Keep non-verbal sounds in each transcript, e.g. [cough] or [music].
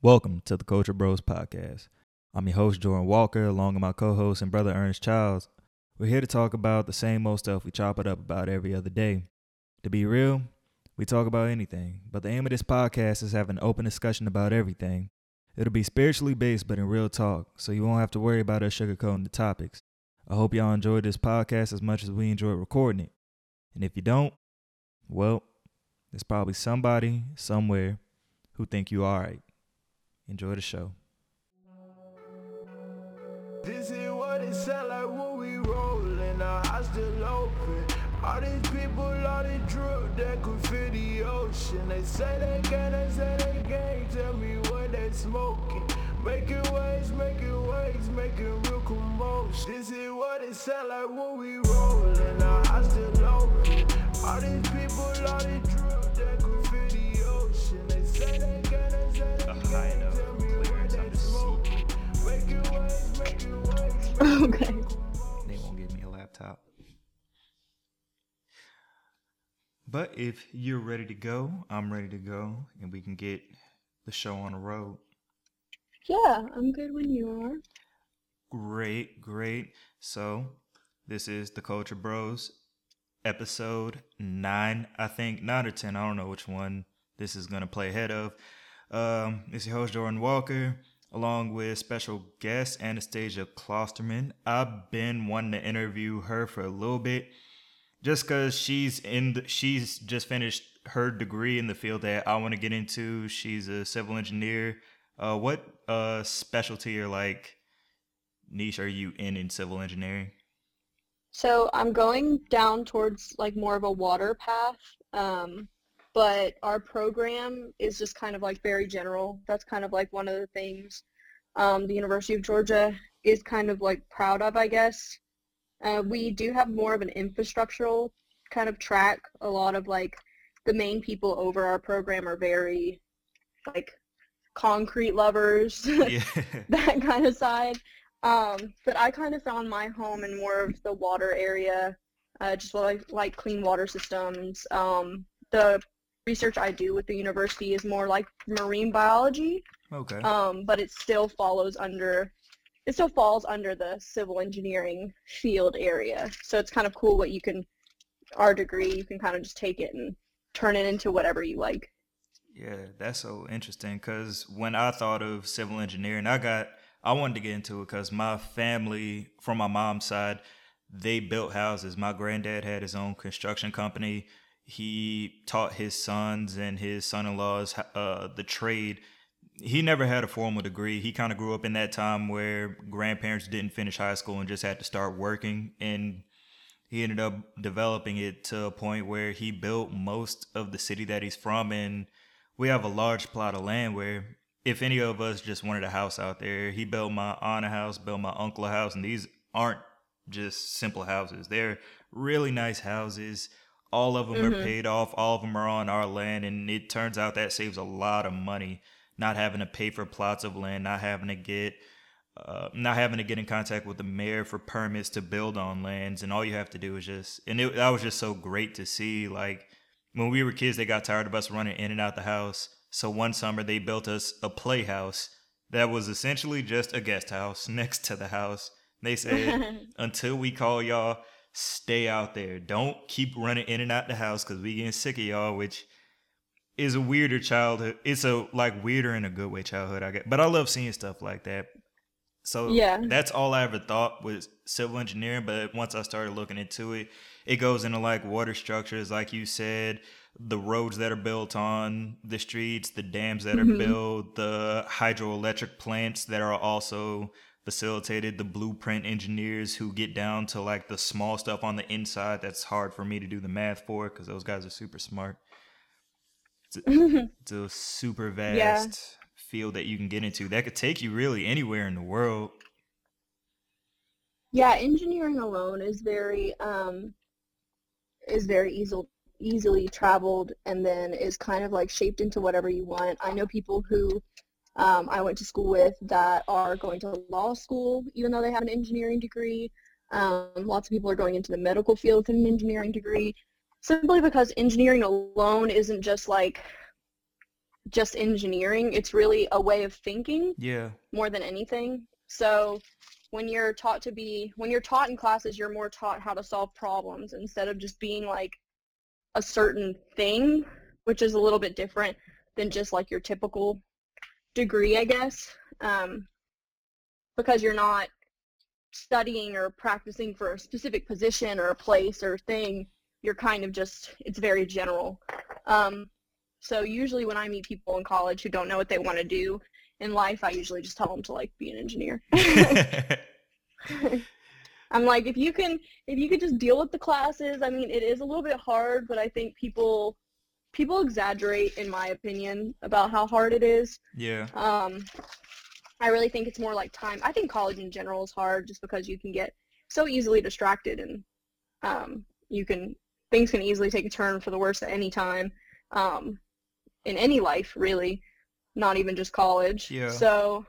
Welcome to the Culture Bros Podcast. I'm your host, Jordan Walker, along with my co host and brother Ernest Childs. We're here to talk about the same old stuff we chop it up about every other day. To be real, we talk about anything, but the aim of this podcast is have an open discussion about everything. It'll be spiritually based, but in real talk, so you won't have to worry about us sugarcoating the topics. I hope y'all enjoyed this podcast as much as we enjoyed recording it. And if you don't, well, there's probably somebody somewhere who think you all right. Enjoy the show. This is what it sound like when we rollin', our eyes still open. All these people, all that could the ocean. They say they can, they say they can't. Tell me what they smoking. Making waves, making waves, making real commotion. This is what it sound like when we rollin', our eyes still open. All these people, all that could the ocean. They say they high can't. note Tell me what clearance, I'm just smoking. Making waves, making waves. Okay. They won't give me a laptop. But if you're ready to go, I'm ready to go, and we can get the show on the road. Yeah, I'm good when you are. Great, great. So, this is the Culture Bros, episode nine, I think, nine or ten. I don't know which one this is gonna play ahead of. Um, it's your host Jordan Walker, along with special guest Anastasia Kosterman. I've been wanting to interview her for a little bit, just because she's in the, she's just finished her degree in the field that I want to get into. She's a civil engineer. Uh, what uh specialty or like niche are you in in civil engineering? So I'm going down towards like more of a water path, um, but our program is just kind of like very general. That's kind of like one of the things um, the University of Georgia is kind of like proud of, I guess. Uh, we do have more of an infrastructural kind of track. A lot of like the main people over our program are very like concrete lovers. [laughs] yeah. [laughs] that kind of side. Um, but I kind of found my home in more of the water area, uh, just like like clean water systems. Um, the research I do with the university is more like marine biology, okay. um, but it still follows under it still falls under the civil engineering field area. So it's kind of cool what you can our degree you can kind of just take it and turn it into whatever you like. Yeah, that's so interesting because when I thought of civil engineering, I got I wanted to get into it because my family, from my mom's side, they built houses. My granddad had his own construction company. He taught his sons and his son-in-laws uh, the trade. He never had a formal degree. He kind of grew up in that time where grandparents didn't finish high school and just had to start working. And he ended up developing it to a point where he built most of the city that he's from and we have a large plot of land where if any of us just wanted a house out there, he built my aunt a house, built my uncle a house, and these aren't just simple houses. They're really nice houses. All of them are Mhm. paid off. All of them are on our land, and it turns out that saves a lot of money. Not having to pay for plots of land, not having to get, uh, not having to get in contact with the mayor for permits to build on lands, and all you have to do is just, and it, that was just so great to see. Like when we were kids, they got tired of us running in and out the house. So one summer, they built us a playhouse that was essentially just a guest house [laughs] next to the house. They said, [laughs] until we call y'all, stay out there. Don't keep running in and out the house because we getting sick of y'all, which is a weirder childhood. It's a like weirder in a good way childhood, I get. But I love seeing stuff like that. So Yeah. that's all I ever thought was civil engineering. But once I started looking into it, it goes into like water structures, like you said, the roads that are built on the streets, the dams that Mhm. are built, the hydroelectric plants that are also facilitated, the blueprint engineers who get down to like the small stuff on the inside that's hard for me to do the math for because those guys are super smart. It's a [laughs] super vast Yeah. field that you can get into that could take you really anywhere in the world. Yeah, engineering alone is very um is very easy easily traveled and then is kind of like shaped into whatever you want. I know people who um, I went to school with that are going to law school even though they have an engineering degree. Um, lots of people are going into the medical field with an engineering degree simply because engineering alone isn't just like just engineering. It's really a way of thinking Yeah. more than anything. So when you're taught to be when you're taught in classes, you're more taught how to solve problems instead of just being like a certain thing, which is a little bit different than just like your typical degree, I guess. Um, because you're not studying or practicing for a specific position or a place or thing. You're kind of just it's very general. Um, so usually when I meet people in college who don't know what they want to do in life, I usually just tell them to like be an engineer. [laughs] [laughs] I'm like, if you can, if you could just deal with the classes. I mean, it is a little bit hard, but I think people, people exaggerate, in my opinion, about how hard it is. yeah. Um, I really think it's more like time. I think college in general is hard just because you can get so easily distracted and um, you can things can easily take a turn for the worse at any time um, in any life, really, not even just college. Yeah. So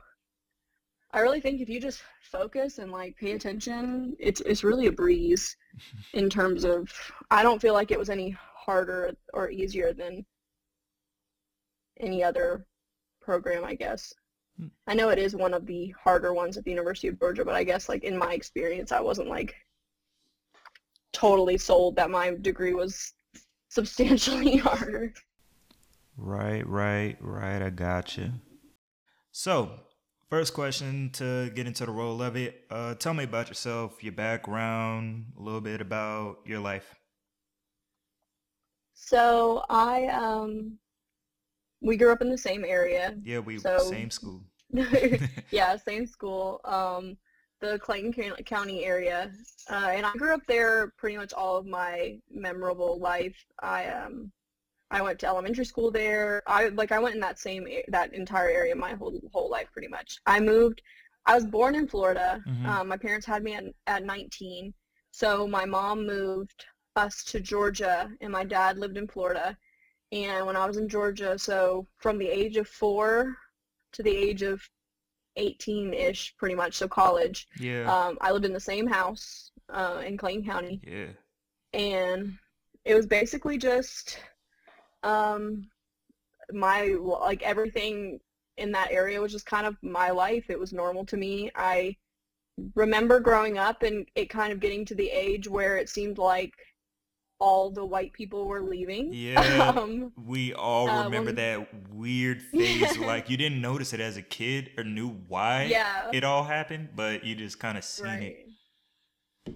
I really think if you just focus and like pay attention, it's it's really a breeze [laughs] in terms of I don't feel like it was any harder or easier than any other program, I guess. Hmm. I know it is one of the harder ones at the University of Georgia, but I guess like in my experience, I wasn't like totally sold that my degree was substantially [laughs] harder. Right, right, right. I got you. So, first question to get into the role of it. Uh, tell me about yourself, your background, a little bit about your life. So I um we grew up in the same area. Yeah, we So- same school. [laughs] yeah, same school. Um the Clayton County area. Uh, and I grew up there pretty much all of my memorable life. I um I went to elementary school there. I like I went in that same that entire area my whole whole life pretty much. I moved. I was born in Florida. Mhm. Um, my parents had me at, at 19, so my mom moved us to Georgia, and my dad lived in Florida. And when I was in Georgia, so from the age of four to the age of 18-ish, pretty much, so college, Yeah, um, I lived in the same house uh, in Clayton County. Yeah, and it was basically just um my like everything in that area was just kind of my life. It was normal to me. I remember growing up and it kind of getting to the age where it seemed like all the white people were leaving yeah. [laughs] um we all uh, remember when- that weird [laughs] phase. like you didn't notice it as a kid or knew why yeah it all happened, but you just kind of seen it.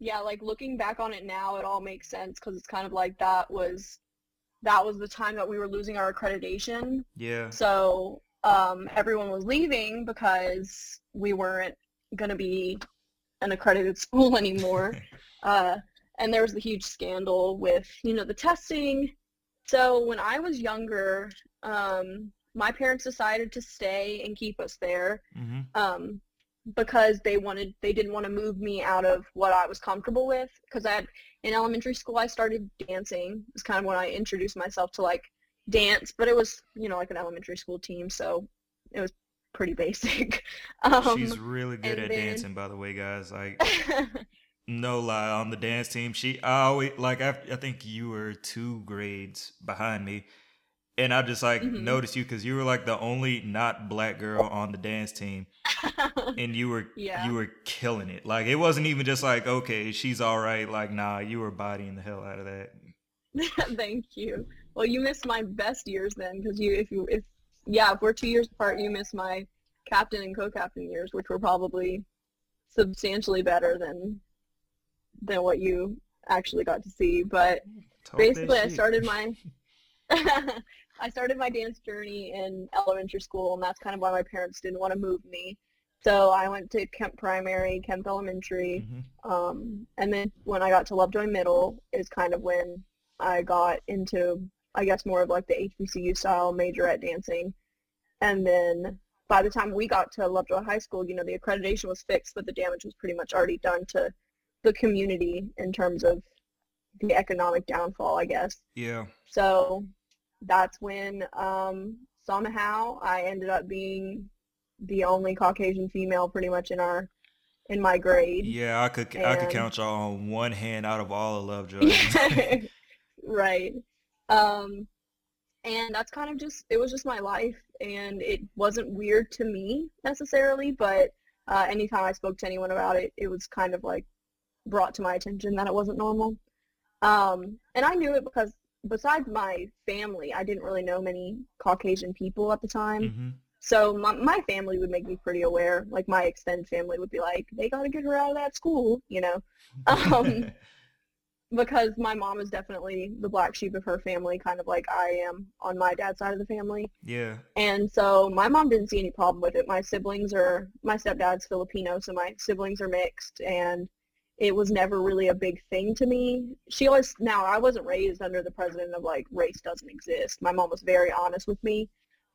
yeah like looking back on it now it all makes sense because it's kind of like that was that was the time that we were losing our accreditation Yeah, So um, everyone was leaving because we weren't going to be an accredited [laughs] school anymore. uh, and there was the huge scandal with, you know, the testing. So when I was younger, um, my parents decided to stay and keep us there hmm um, because they wanted they didn't want to move me out of what I was comfortable with because I had in elementary school I started dancing. it was kind of when I introduced myself to like dance, but it was you know like an elementary school team, so it was pretty [laughs] basic. Um, She's really good at then- dancing, by the way, guys. Like, [laughs] no lie, on the dance team, she I always like. I, I think you were two grades behind me, and I just like Mhm. noticed you because you were like the only not black girl on the dance team, [laughs] and you were Yeah. you were killing it. Like, it wasn't even just like okay, she's all right. Like, nah, you were bodying the hell out of that. [laughs] Thank you. Well, you missed my best years then, because you, if you, if yeah, if we're two years apart, you missed my captain and co-captain years, which were probably substantially better than than what you actually got to see. But basically, I started my [laughs] [laughs] I started my dance journey in elementary school, and that's kind of why my parents didn't want to move me. So I went to Kemp Primary, Kemp Elementary, Mhm. um, and then when I got to Lovejoy Middle is kind of when I got into, I guess, more of like the HBCU style majorette dancing. And then by the time we got to Lovejoy High School, you know, the accreditation was fixed, but the damage was pretty much already done to the community in terms of the economic downfall, I guess. Yeah. So that's when um, somehow I ended up being the only Caucasian female pretty much in our in my grade. Yeah, I could I could count y'all on one hand out of all of Lovejoy. [laughs] [laughs] right. Um, and that's kind of just it was just my life and it wasn't weird to me necessarily but uh, anytime i spoke to anyone about it it was kind of like brought to my attention that it wasn't normal um, and i knew it because besides my family i didn't really know many caucasian people at the time hmm so my, my family would make me pretty aware like my extended family would be like they got to get her out of that school you know Um, [laughs] because my mom is definitely the black sheep of her family, kind of like I am on my dad's side of the family. yeah. And so my mom didn't see any problem with it. My siblings are, my stepdad's Filipino, so my siblings are mixed, and it was never really a big thing to me. She always, now I wasn't raised under the president of like race doesn't exist. My mom was very honest with me.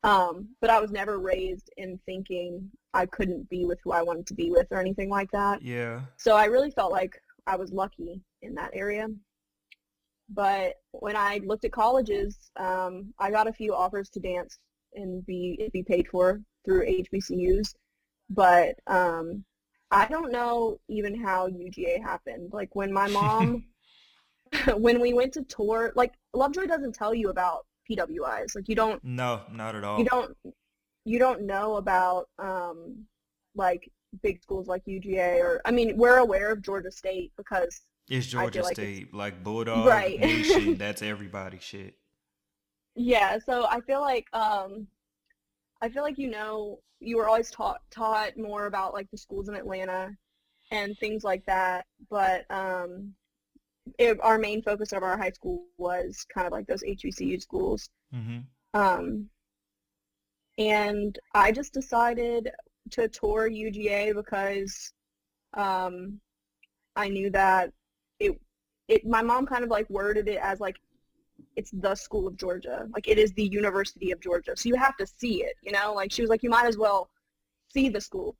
Um, but I was never raised in thinking I couldn't be with who I wanted to be with or anything like that. Yeah. So I really felt like I was lucky in that area. But when I looked at colleges, um, I got a few offers to dance and be be paid for through HBCUs. But um, I don't know even how UGA happened. Like when my mom, [laughs] [laughs] when we went to tour, like Lovejoy doesn't tell you about PWIs. Like you don't No, not at all. you don't you don't know about um like big schools like UGA or I mean we're aware of Georgia State because It's Georgia like it's- State, like Bulldog Right. Nation. [laughs] That's everybody shit. yeah so I feel like um I feel like you know you were always taught taught more about like the schools in Atlanta and things like that but um it, our main focus of our high school was kind of like those HBCU schools. Hmm Um, and I just decided to tour UGA because um, I knew that it it my mom kind of like worded it as like it's the school of Georgia, like it is the University of Georgia, so you have to see it, you know. Like she was like, you might as well see the school.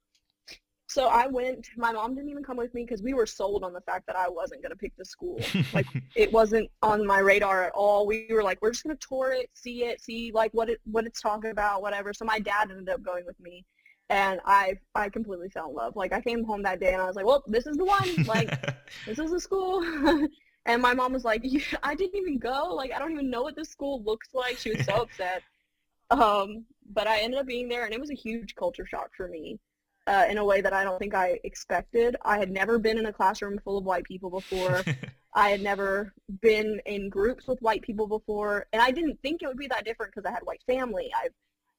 So I went. My mom didn't even come with me because we were sold on the fact that I wasn't gonna pick the school like [laughs] it wasn't on my radar at all. We were like, we're just gonna tour it, see it, see like what it what it's talking about, whatever. So my dad ended up going with me, and I I completely fell in love. Like I came home that day and I was like, well, this is the one. Like [laughs] this is the school. [laughs] and my mom was like, [laughs] I didn't even go. Like I don't even know what this school looks like. She was so [laughs] upset. Um, but I ended up being there, and it was a huge culture shock for me. Uh, in a way that I don't think I expected. I had never been in a classroom full of white people before. [laughs] I had never been in groups with white people before, and I didn't think it would be that different because I had white family. I,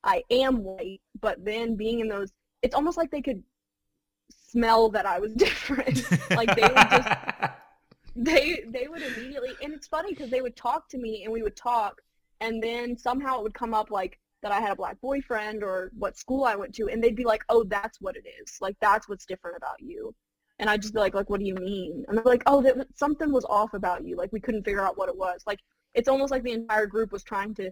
I am white, but then being in those, it's almost like they could smell that I was different. like they would just, they they would immediately, and it's funny because they would talk to me and we would talk, and then somehow it would come up like that I had a black boyfriend or what school I went to, and they'd be like, "Oh, that's what it is. Like that's what's different about you." And I'd just be like, like, what do you mean? And they're like, oh, that, something was off about you. Like, we couldn't figure out what it was. Like, it's almost like the entire group was trying to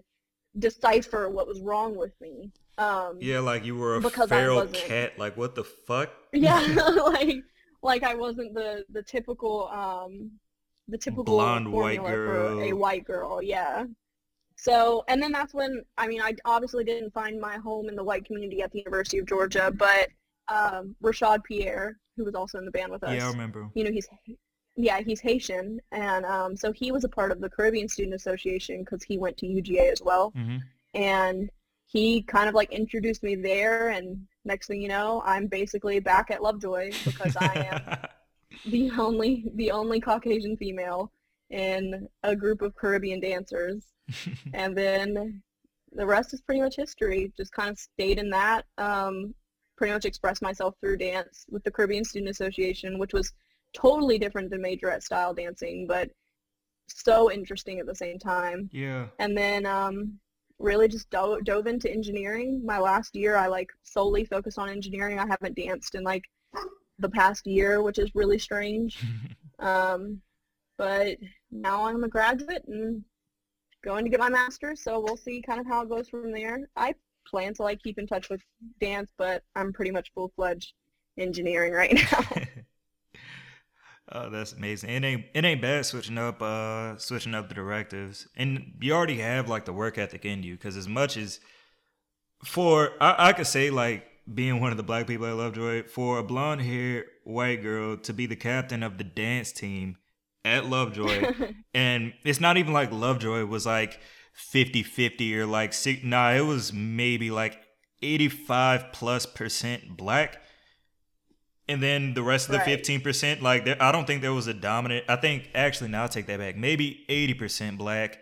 decipher what was wrong with me. Um, yeah, like you were a feral cat. Like what the fuck? yeah, [laughs] [laughs] like, like I wasn't the the typical, um, the typical Blonde white formula for a white girl. Yeah. So, and then that's when I mean, I obviously didn't find my home in the white community at the University of Georgia, but um, Rashad Pierre, who was also in the band with us, Yeah, I remember. you know, he's yeah, he's Haitian, and um, so he was a part of the Caribbean Student Association because he went to UGA as well, hmm and he kind of like introduced me there, and next thing you know, I'm basically back at Lovejoy because I am [laughs] the only the only Caucasian female in a group of Caribbean dancers, [laughs] and then the rest is pretty much history. Just kind of stayed in that. Um, pretty much expressed myself through dance with the Caribbean Student Association, which was totally different than majorette style dancing, but so interesting at the same time. yeah. And then um, really just dove, dove into engineering. My last year, I like solely focused on engineering. I haven't danced in like the past year, which is really strange. [laughs] Um, but now I'm a graduate and going to get my master's, so we'll see kind of how it goes from there. I plan to like keep in touch with dance, but I'm pretty much full fledged engineering right [laughs] now. Oh, that's amazing. It ain't it ain't bad switching up uh switching up the directives. And you already have like the work ethic in you cuz as much as for I, I could say like being one of the black people at Lovejoy, for a blonde haired white girl to be the captain of the dance team at Lovejoy [laughs] and it's not even like Lovejoy was like 50-50 or like six, nah, it was maybe like 85 plus percent black. And then the rest of the 15%, like there, I don't think there was a dominant. I think actually, now I'll take that back. Maybe 80% black,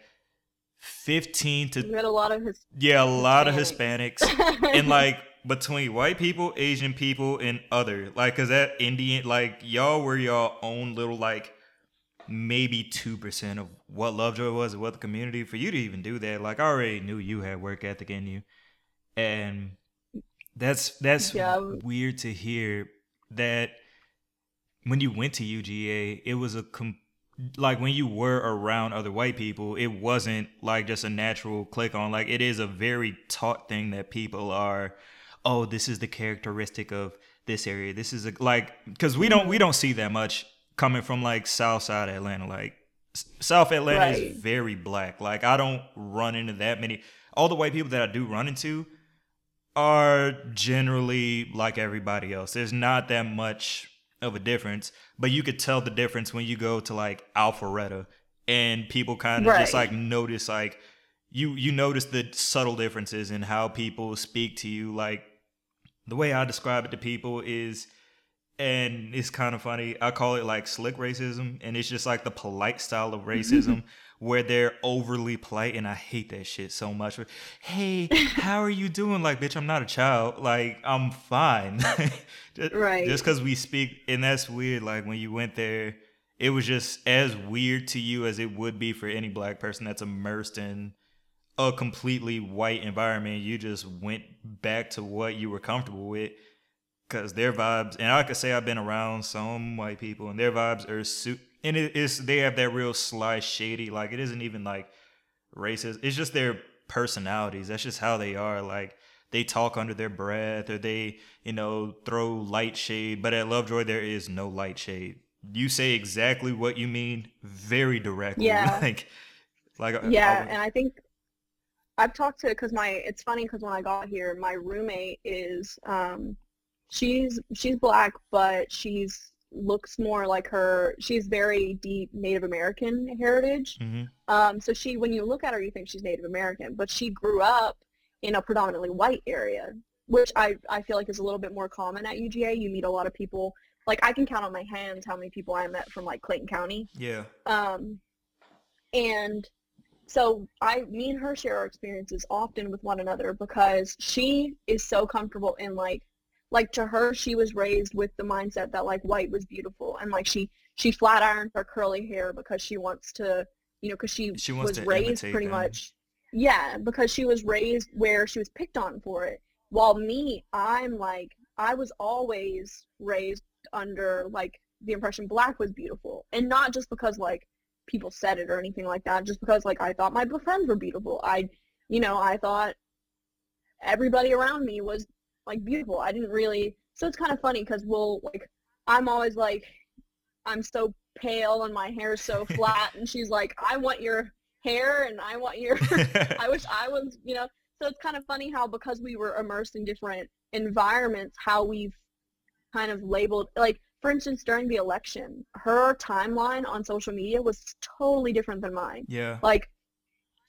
15 We to had a lot of his. yeah, a lot of Hispanics. Hispanics [laughs] and like between white people, Asian people, and other like, cause that Indian like y'all were y'all own little like maybe two percent of what Lovejoy was and what the community for you to even do that. Like I already knew you had work ethic in you, and that's that's Yeah. weird to hear that when you went to UGA, it was a com- like when you were around other white people, it wasn't like just a natural click on. Like it is a very taught thing that people are, oh, this is the characteristic of this area. This is a like because we don't we don't see that much coming from like South Side Atlanta. Like South Atlanta Right. is very black. Like I don't run into that many. All the white people that I do run into are generally like everybody else. There's not that much of a difference, but you could tell the difference when you go to like Alpharetta and people kind of just like notice like you you notice the subtle differences in how people speak to you like the way I describe it to people is and it's kind of funny. I call it like slick racism, and it's just like the polite style of racism [laughs] where they're overly polite, and I hate that shit so much. Hey, how are you doing? Like, bitch, I'm not a child. Like, I'm fine. [laughs] Just- Right. Just because we speak, and that's weird. Like when you went there, it was just as weird to you as it would be for any black person that's immersed in a completely white environment. You just went back to what you were comfortable with because their vibes and i could say i've been around some white people and their vibes are su- and it is they have that real sly shady like it isn't even like racist it's just their personalities that's just how they are like they talk under their breath or they you know throw light shade but at lovejoy there is no light shade you say exactly what you mean very directly Yeah. [laughs] like like Yeah, I- and I think I've talked to because my it's funny because when I got here, my roommate is um, she's she's black, but she's looks more like her. She's very deep Native American heritage. Mhm. Um, so she, when you look at her, you think she's Native American, but she grew up in a predominantly white area, which I I feel like is a little bit more common at UGA. You meet a lot of people. Like I can count on my hands how many people I met from like Clayton County. yeah Um, and so I, me and her share our experiences often with one another because she is so comfortable in like, like to her, she was raised with the mindset that like white was beautiful and like she, she flat irons her curly hair because she wants to, you know, because she, She was raised pretty them. much, yeah, because she was raised where she was picked on for it. While me, I'm like, I was always raised under like the impression black was beautiful and not just because like people said it or anything like that just because like i thought my friends were beautiful i you know i thought everybody around me was like beautiful i didn't really so it's kind of funny because we'll like i'm always like i'm so pale and my hair's so [laughs] flat and she's like i want your hair and i want your [laughs] [laughs] I wish I was, you know. So it's kind of funny how because we were immersed in different environments, how we've kind of labeled, like for instance, during the election, her timeline on social media was totally different than mine. yeah Like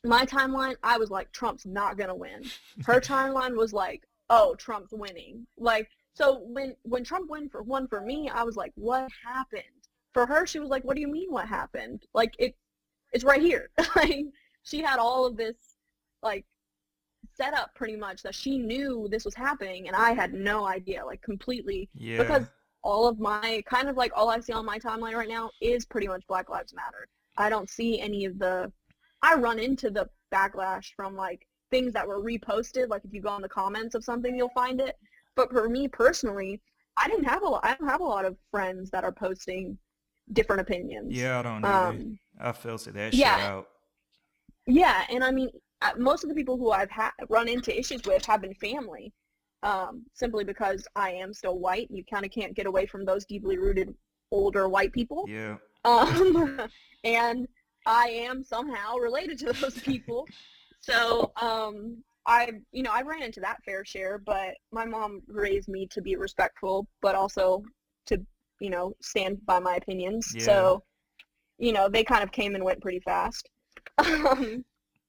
my timeline, I was like, Trump's not gonna win. Her timeline was like, oh, Trump's winning. Like so when when Trump won for won for me, I was like, what happened? For her, she was like, what do you mean what happened? Like it it's right here. [laughs] like she had all of this like set up pretty much that she knew this was happening and I had no idea, like completely yeah because all of my kind of like all I see on my timeline right now is pretty much Black Lives Matter. I don't see any of the I run into the backlash from like things that were reposted. Like if you go in the comments of something, you'll find it. But for me personally, I didn't have a lot. I don't have a lot of friends that are posting different opinions. yeah i don't. Um, i filtered that yeah. shit out Yeah, and I mean, uh, most of the people who I've ha- run into issues with have been family, um, simply because I am still white. You kind of can't get away from those deeply rooted older white people. yeah Um, [laughs] and I am somehow related to those people. So um, I, you know, I ran into that fair share, but my mom raised me to be respectful, but also to, you know, stand by my opinions. Yeah. So, you know, they kind of came and went pretty fast. [laughs] Um,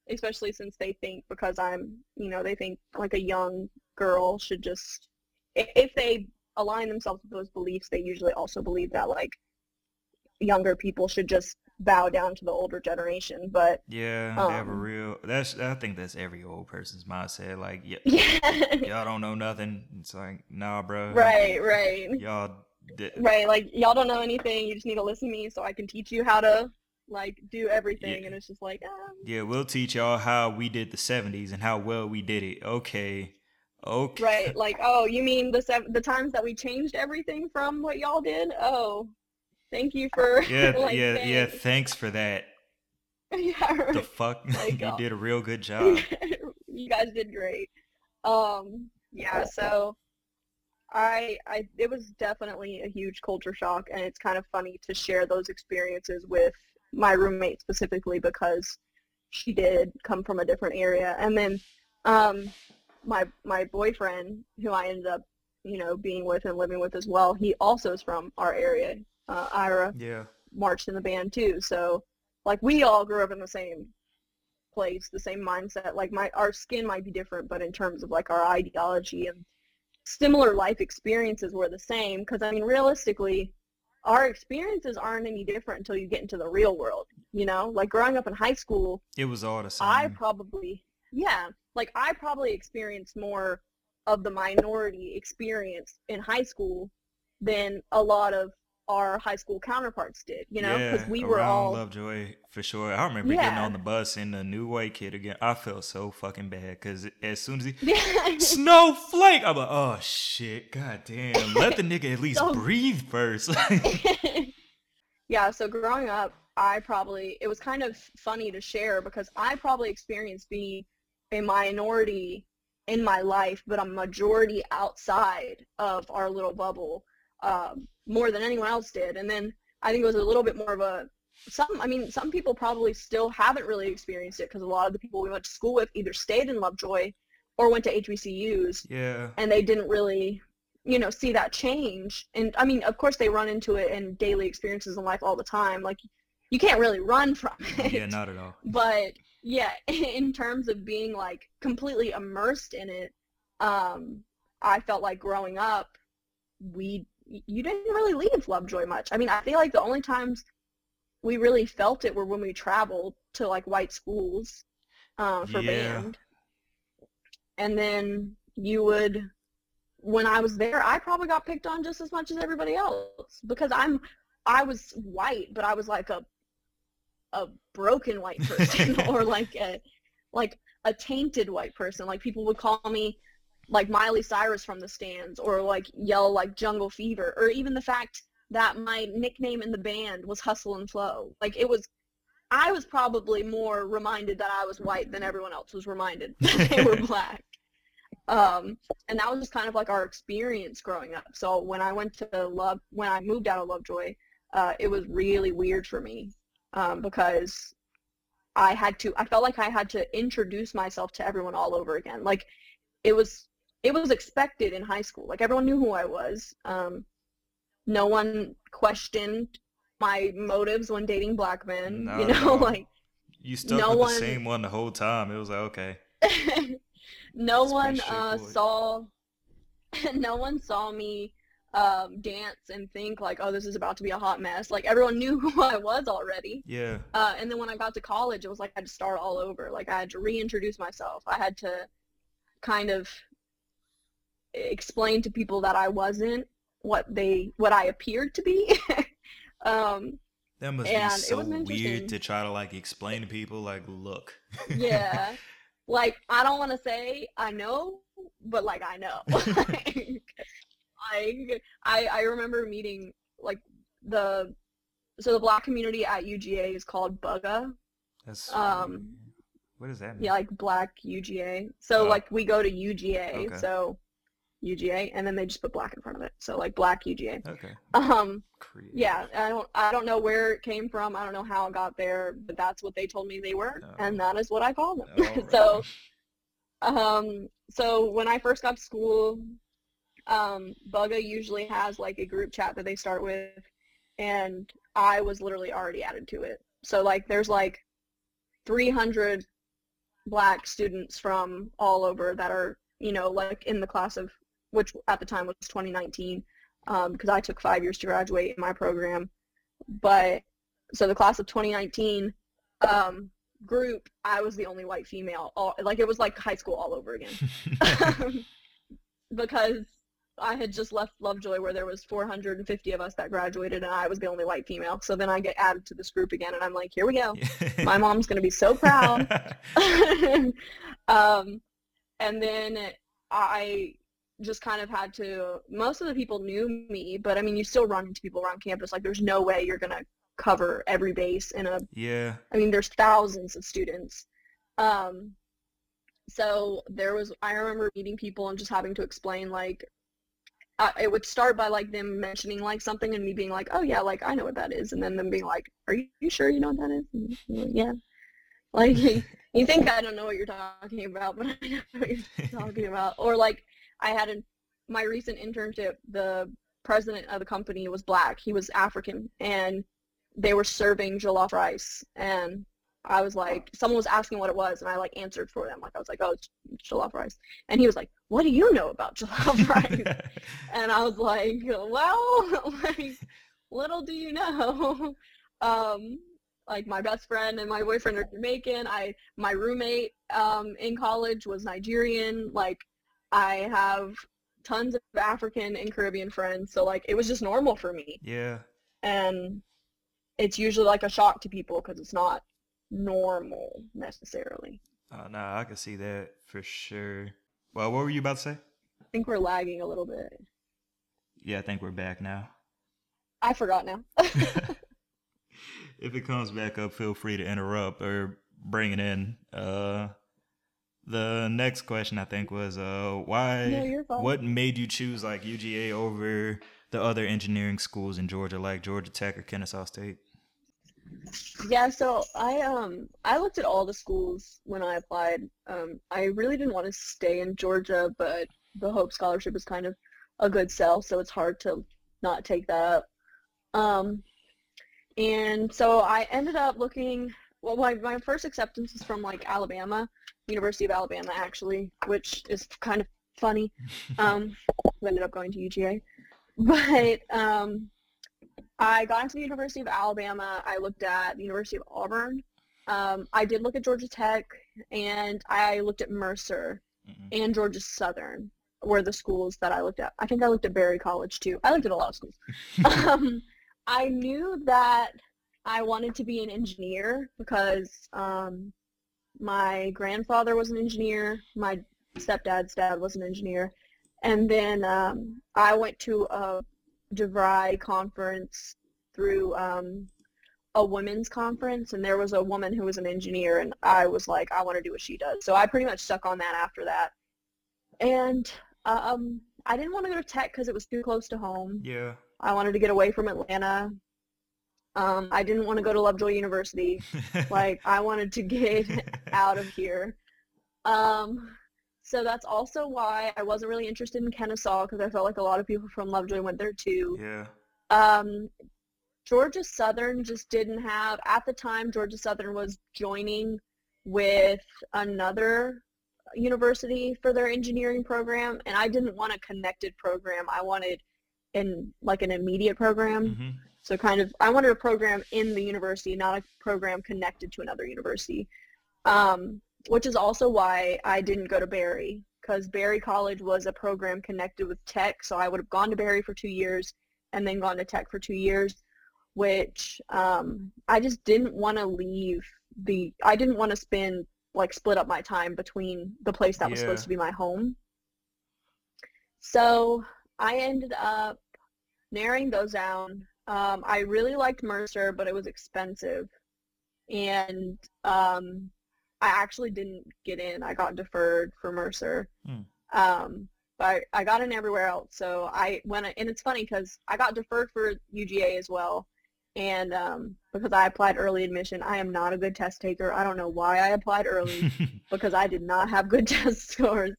especially since they think because I'm, you know, they think like a young girl should just if they align themselves with those beliefs, they usually also believe that like younger people should just bow down to the older generation. But Yeah, they have a um, real. That's I think that's every old person's mindset. Like, y- [laughs] yeah, y'all don't know nothing. It's like, nah, bro. right, right. Y'all. Di- Right, like y'all don't know anything. You just need to listen to me so I can teach you how to like do everything. Yeah. And it's just like, um, Yeah, we'll teach y'all how we did the '70s and how well we did it. Okay, okay. right, like oh, you mean the sev- the times that we changed everything from what y'all did? Oh, thank you for [laughs] Yeah, like, yeah, yeah. thanks. Thanks for that. [laughs] yeah, The fuck, Like, you [laughs] did a real good job. you guys did great. Um, yeah, so I, I, it was definitely a huge culture shock, and it's kind of funny to share those experiences with my roommate specifically because she did come from a different area, and then, um, my my boyfriend, who I ended up, you know, being with and living with as well, he also is from our area. Uh, Ira Yeah, marched in the band too, so like we all grew up in the same place, the same mindset. Like my our skin might be different, but in terms of like our ideology and similar life experiences were the same. Because I mean, realistically, our experiences aren't any different until you get into the real world. You know, like growing up in high school, it was all the same. I probably yeah, like I probably experienced more of the minority experience in high school than a lot of our high school counterparts did. You know, because yeah, we were all Lovejoy for sure. I remember getting on the bus and the new white kid again. I felt so fucking bad because as soon as he [laughs] snowflake, I'm like, oh shit, god damn, let the nigga at least [laughs] So- breathe first. [laughs] yeah, so growing up, I probably, it was kind of funny to share because I probably experienced being a minority in my life, but a majority outside of our little bubble um, more than anyone else did. And then I think it was a little bit more of a, some, I mean, some people probably still haven't really experienced it because a lot of the people we went to school with either stayed in Lovejoy or went to HBCUs yeah, and they didn't really you know see that change. And i mean of course they run into it in daily experiences in life all the time. Like you can't really run from [laughs] it. Yeah, not at all. but yeah [laughs] in terms of being like completely immersed in it um i felt like growing up we you didn't really leave lovejoy much. I mean i feel like the only times we really felt it were when we traveled to like white schools uh, for Yeah. band. And then you would when i was there i probably got picked on just as much as everybody else because i'm i was white but i was like a a broken white person [laughs] or like a like a tainted white person. Like people would call me like miley cyrus from the stands or like yell like jungle fever or even the fact that my nickname in the band was hustle and flow. Like it was i was probably more reminded that i was white than everyone else was reminded [laughs] that they were [laughs] black. Um and that was just kind of like our experience growing up. So when i went to love when i moved out of lovejoy uh, it was really weird for me um, because i had to i felt like i had to introduce myself to everyone all over again. Like it was it was expected in high school. Like everyone knew who i was. Um, no one questioned my motives when dating black men Not you know all. [laughs] like You stuck No with one- the same one the whole time. It was like, okay, [laughs] no It's one uh, saw [laughs] no one saw me um, dance and think like oh this is about to be a hot mess. Like everyone knew who i was already. Yeah, uh, and then when i got to college it was like i had to start all over. Like i had to reintroduce myself. I had to kind of explain to people that i wasn't what they what i appeared to be [laughs] um, that must be so weird to try to like explain to people. Like, look, yeah [laughs] like i don't want to say i know but like i know like, [laughs] like i i remember meeting like the so the black community at uga is called bugga that's Um, what does that mean? yeah like black uga so Oh. like we go to uga Okay. so uga and then they just put black in front of it so like black uga Okay, um creative. yeah i don't i don't know where it came from i don't know how it got there but that's what they told me they were Oh. and that is what i call them Alright. [laughs] so um so when i first got to school um bugga usually has like a group chat that they start with and i was literally already added to it so like there's like 300 black students from all over that are, you know, like in the class of, which at the time was 2019, because um, I took five years to graduate in my program. But so the class of 2019 um, group, I was the only white female. All, like it was like high school all over again. [laughs] [laughs] because I had just left Lovejoy where there was 450 of us that graduated and I was the only white female. So then I get added to this group again and I'm like, here we go. [laughs] My mom's going to be so proud. um, and then I just kind of had to, most of the people knew me, but I mean, you still run into people around campus. Like there's no way you're going to cover every base in a, yeah. I mean, there's thousands of students. Um, so there was, I remember meeting people and just having to explain like, I, it would start by like them mentioning like something and me being like, oh yeah, like I know what that is, and then them being like, are you, you sure you know what that is? Like, yeah. Like [laughs] you think I don't know what you're talking about, but [laughs] I know what you're talking [laughs] about. Or like I had in my recent internship, the president of the company was black. He was African, and they were serving jollof rice, and I was like, someone was asking what it was, and I like answered for them. Like I was like, oh, it's jollof rice, and he was like, what do you know about [laughs] jollof rice? [laughs] and I was like, well, [laughs] like, little do you know. um, like my best friend and my boyfriend are Jamaican. I my roommate um, in college was Nigerian. Like I have tons of African and Caribbean friends, so like it was just normal for me. Yeah. And it's usually like a shock to people because it's not normal necessarily. Oh no, I can see that for sure. Well, what were you about to say? I think we're lagging a little bit. Yeah, I think we're back now. I forgot now. [laughs] [laughs] if it comes back up, feel free to interrupt or bring it in. Uh, the next question I think was uh, why? No, what made you choose like UGA over the other engineering schools in Georgia, like Georgia Tech or Kennesaw State? Yeah, so I um I looked at all the schools when I applied. Um, I really didn't want to stay in Georgia, but the Hope Scholarship is kind of a good sell, so it's hard to not take that up. Um, and so I ended up looking. Well, my my first acceptance is from like Alabama, University of Alabama, actually, which is kind of funny. [laughs] Um, I ended up going to UGA, but um, I got into the University of Alabama. I looked at the University of Auburn. Um, I did look at Georgia Tech, and I looked at Mercer mm-hmm. and Georgia Southern were the schools that I looked at. I think I looked at Berry College too. I looked at a lot of schools. [laughs] um, I knew that I wanted to be an engineer because um, my grandfather was an engineer. My stepdad's dad was an engineer. And then um, I went to a DeVry conference through um, a women's conference, and there was a woman who was an engineer, and I was like, I want to do what she does. So I pretty much stuck on that after that. And um, I didn't want to go to tech because it was too close to home. Yeah. I wanted to get away from Atlanta. Um, I didn't want to go to Lovejoy University. like [laughs] I wanted to get out of here. Um, so that's also why I wasn't really interested in Kennesaw because I felt like a lot of people from Lovejoy went there too. Yeah. Um, Georgia Southern just didn't have at the time. Georgia Southern was joining with another university for their engineering program, and I didn't want a connected program. I wanted in like an immediate program. Mm-hmm. So kind of, I wanted a program in the university, not a program connected to another university. Um, which is also why I didn't go to Berry because Berry College was a program connected with tech. So I would have gone to Berry for two years and then gone to tech for two years, which um, I just didn't want to leave the, I didn't want to spend, like split up my time between the place that was supposed to be my home. So I ended up narrowing those down. Um, I really liked Mercer, but it was expensive. And um, I actually didn't get in. I got deferred for Mercer. Mm. Um, but I got in everywhere else. So I went, and it's funny because I got deferred for UGA as well. And um, because I applied early admission, I am not a good test taker. I don't know why I applied early [laughs] because I did not have good [laughs] test scores.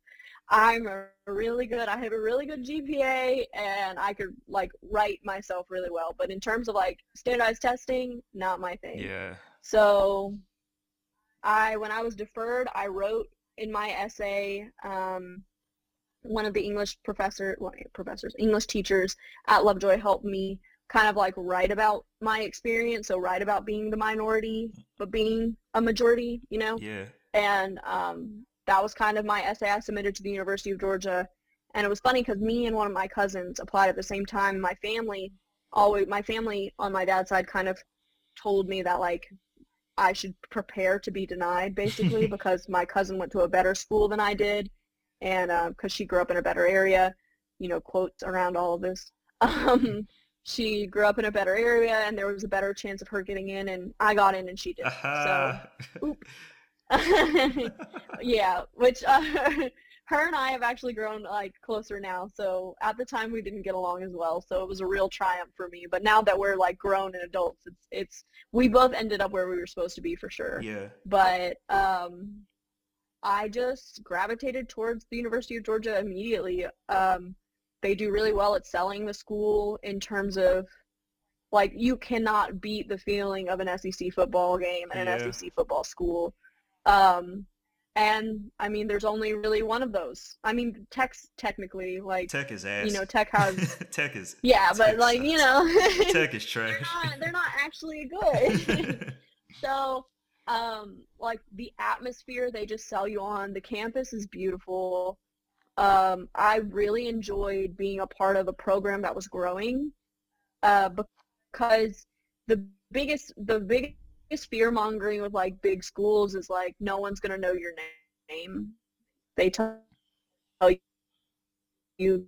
I'm a really good. I have a really good GPA, and I could like write myself really well. But in terms of like standardized testing, not my thing. Yeah. So I when I was deferred, I wrote in my essay. Um, one of the English professor, well, professors, English teachers at Lovejoy helped me kind of like write about my experience. So write about being the minority, but being a majority, you know? Yeah. And um, that was kind of my essay I submitted to the University of Georgia. And it was funny because me and one of my cousins applied at the same time. My family always, my family on my dad's side kind of told me that like I should prepare to be denied basically [laughs] because my cousin went to a better school than I did and because uh, she grew up in a better area, you know, quotes around all of this. [laughs] Um, she grew up in a better area, and there was a better chance of her getting in, and I got in, and she did. Uh-huh. So, [laughs] [laughs] yeah, which uh, [laughs] her and I have actually grown like closer now. So at the time we didn't get along as well, so it was a real triumph for me. But now that we're like grown and adults, it's it's we both ended up where we were supposed to be for sure. Yeah. But um, I just gravitated towards the University of Georgia immediately. Um, they do really well at selling the school in terms of like you cannot beat the feeling of an SEC football game and yeah. an SEC football school. Um, and I mean, there's only really one of those. I mean, Tech's technically like Tech is ass. You know, Tech has [laughs] Tech is yeah, tech but like you know, [laughs] Tech is trash. they're, not, they're not actually [laughs] good. so um, like the atmosphere they just sell you on. The campus is beautiful. Um, I really enjoyed being a part of a program that was growing uh, because the biggest the biggest fear mongering with like big schools is like no one's gonna know your name. They tell you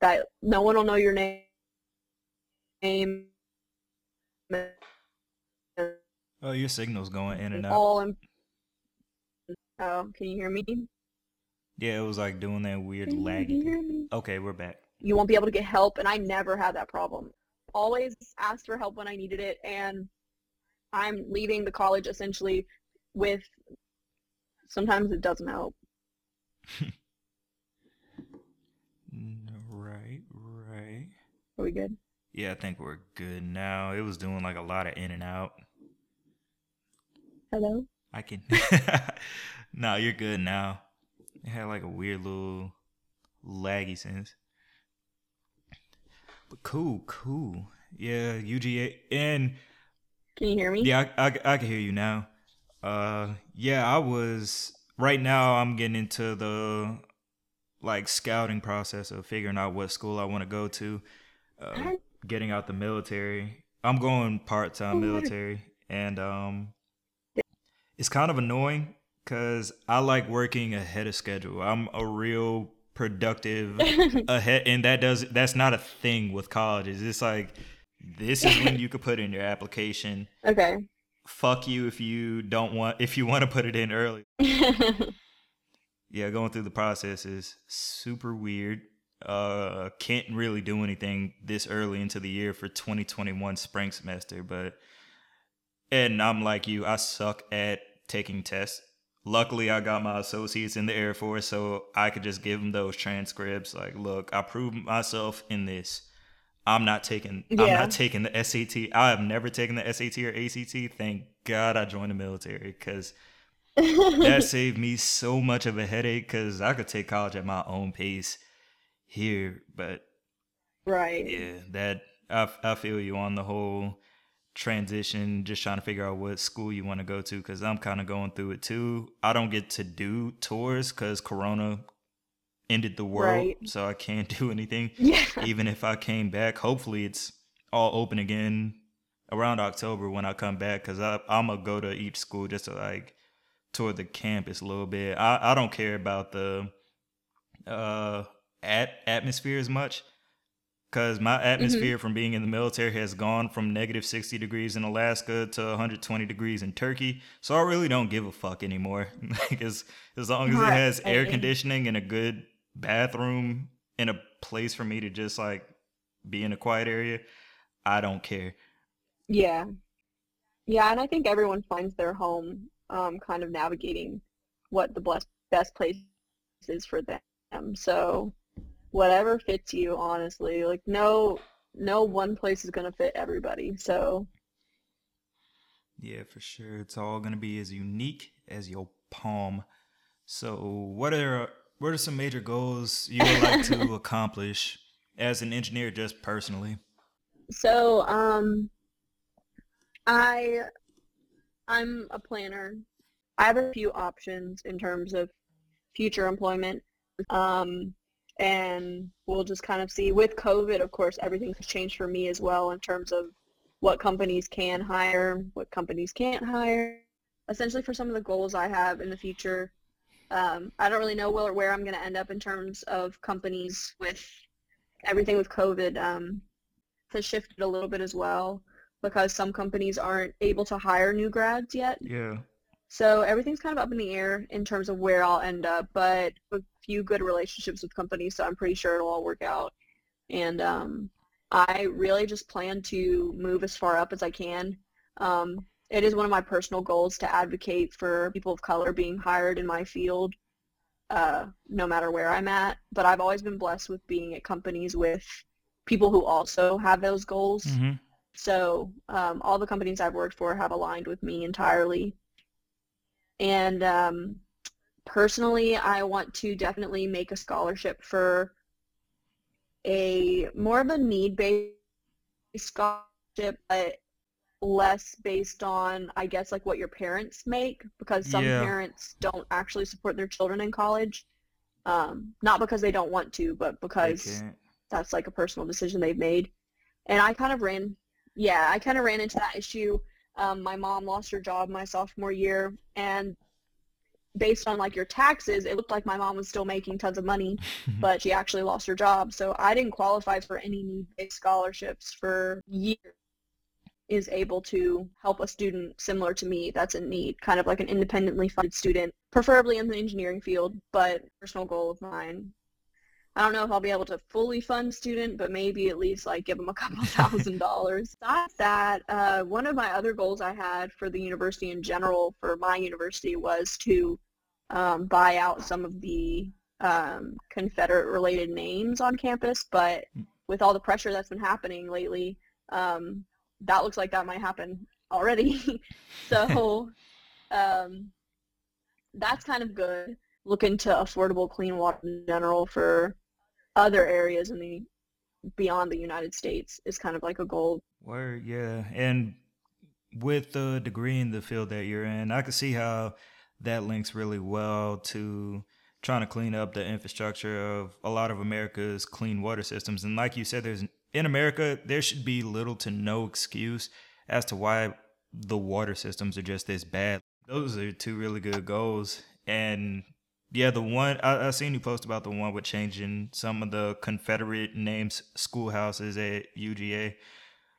that no one will know your name Oh, your signal's going in and out. All in, oh, can you hear me? Yeah, it was like doing that weird laggy. Okay, we're back. You won't be able to get help, and I never had that problem. Always asked for help when I needed it, and I'm leaving the college essentially with. Sometimes it doesn't help. [laughs] right, right. Are we good? Yeah, I think we're good now. It was doing like a lot of in and out. Hello? I can. [laughs] no, you're good now. It had like a weird little laggy sense. Cool, cool. Yeah, UGA. And. Can you hear me? Yeah, I, I, I can hear you now. Uh, yeah, I was. Right now, I'm getting into the like scouting process of figuring out what school I want to go to. Uh, getting out the military. I'm going part time military, and um, it's kind of annoying because I like working ahead of schedule. I'm a real productive [laughs] ahead, and that does that's not a thing with colleges. It's like this is when you could put in your application. [laughs] Okay. Fuck you if you don't want if you want to put it in early. [laughs] yeah, going through the process is super weird. Uh, can't really do anything this early into the year for 2021 spring semester, but and I'm like you, I suck at taking tests. Luckily, I got my associates in the Air Force, so I could just give them those transcripts. Like, look, I proved myself in this. I'm not taking. Yeah. I'm not taking the SAT. I have never taken the SAT or ACT. Thank God I joined the military because [laughs] that saved me so much of a headache. Because I could take college at my own pace here, but right, yeah, that I I feel you on the whole transition, just trying to figure out what school you want to go to because I'm kind of going through it too. I don't get to do tours because Corona ended the world, right. so I can't [laughs] do anything. Yeah. Even if I came back, hopefully it's all open again around October when I come back because I'm gonna go to each school just to like tour the campus a little bit. I, I don't care about the uh at atmosphere as much because my mm-hmm. atmosphere mm-hmm. from being in the military has gone from negative 60 degrees in Alaska to 120 degrees in Turkey. So I really don't give a fuck anymore. [laughs] like as, as long as it has air conditioning and a good bathroom and a place for me to just like be in a quiet area, I don't care. Yeah. Yeah, and I think everyone finds their home um, kind of navigating what the best, best place is for them. So whatever fits you honestly like no no one place is going to fit everybody so Yeah, for sure. It's all gonna be as unique as your palm. So, what are what are some major goals you would like to [laughs] accomplish as an engineer, just personally? So, um, I I'm a planner. I have a few options in terms of future employment. Um, and we'll just kind of see. With COVID, of course, everything's changed for me as well in terms of what companies can hire, what companies can't hire. Essentially, for some of the goals I have in the future, um, I don't really know where, where I'm going to end up in terms of companies with everything with COVID um, has shifted a little bit as well because some companies aren't able to hire new grads yet. Yeah. So everything's kind of up in the air in terms of where I'll end up, but a few good relationships with companies, so I'm pretty sure it'll all work out. And um, I really just plan to move as far up as I can. Um, it is one of my personal goals to advocate for people of color being hired in my field, uh, no matter where I'm at. But I've always been blessed with being at companies with people who also have those goals. Mm-hmm. So um, all the companies I've worked for have aligned with me entirely. And um, personally, I want to definitely make a scholarship for a more of a need-based scholarship, but less based on, I guess, like what your parents make, because some Yeah. parents don't actually support their children in college. Um, not because they don't want to, but because that's like a personal decision they've made. And I kind of ran, yeah, I kind of ran into that issue. Um, my mom lost her job my sophomore year, and based on like your taxes, it looked like my mom was still making tons of money, [laughs] but she actually lost her job. So I didn't qualify for any need-based scholarships for years. Is able to help a student similar to me that's in need, kind of like an independently funded student, preferably in the engineering field, but personal goal of mine I don't know if I'll be able to fully fund student, but maybe at least like give them a couple [laughs] thousand dollars. Besides that, uh, one of my other goals I had for the university in general, for my university, was to um, buy out some of the um, Confederate-related names on campus. But with all the pressure that's been happening lately, um, that looks like that might happen already. [laughs] so um, that's kind of good. Look into affordable clean water in general for other areas in the beyond the United States is kind of like a goal. Word, yeah. And with the degree in the field that you're in, I can see how that links really well to trying to clean up the infrastructure of a lot of America's clean water systems. And like you said, there's in America, there should be little to no excuse as to why the water systems are just this bad. Those are two really good goals. And yeah, the one I, I seen you post about the one with changing some of the Confederate names schoolhouses at UGA,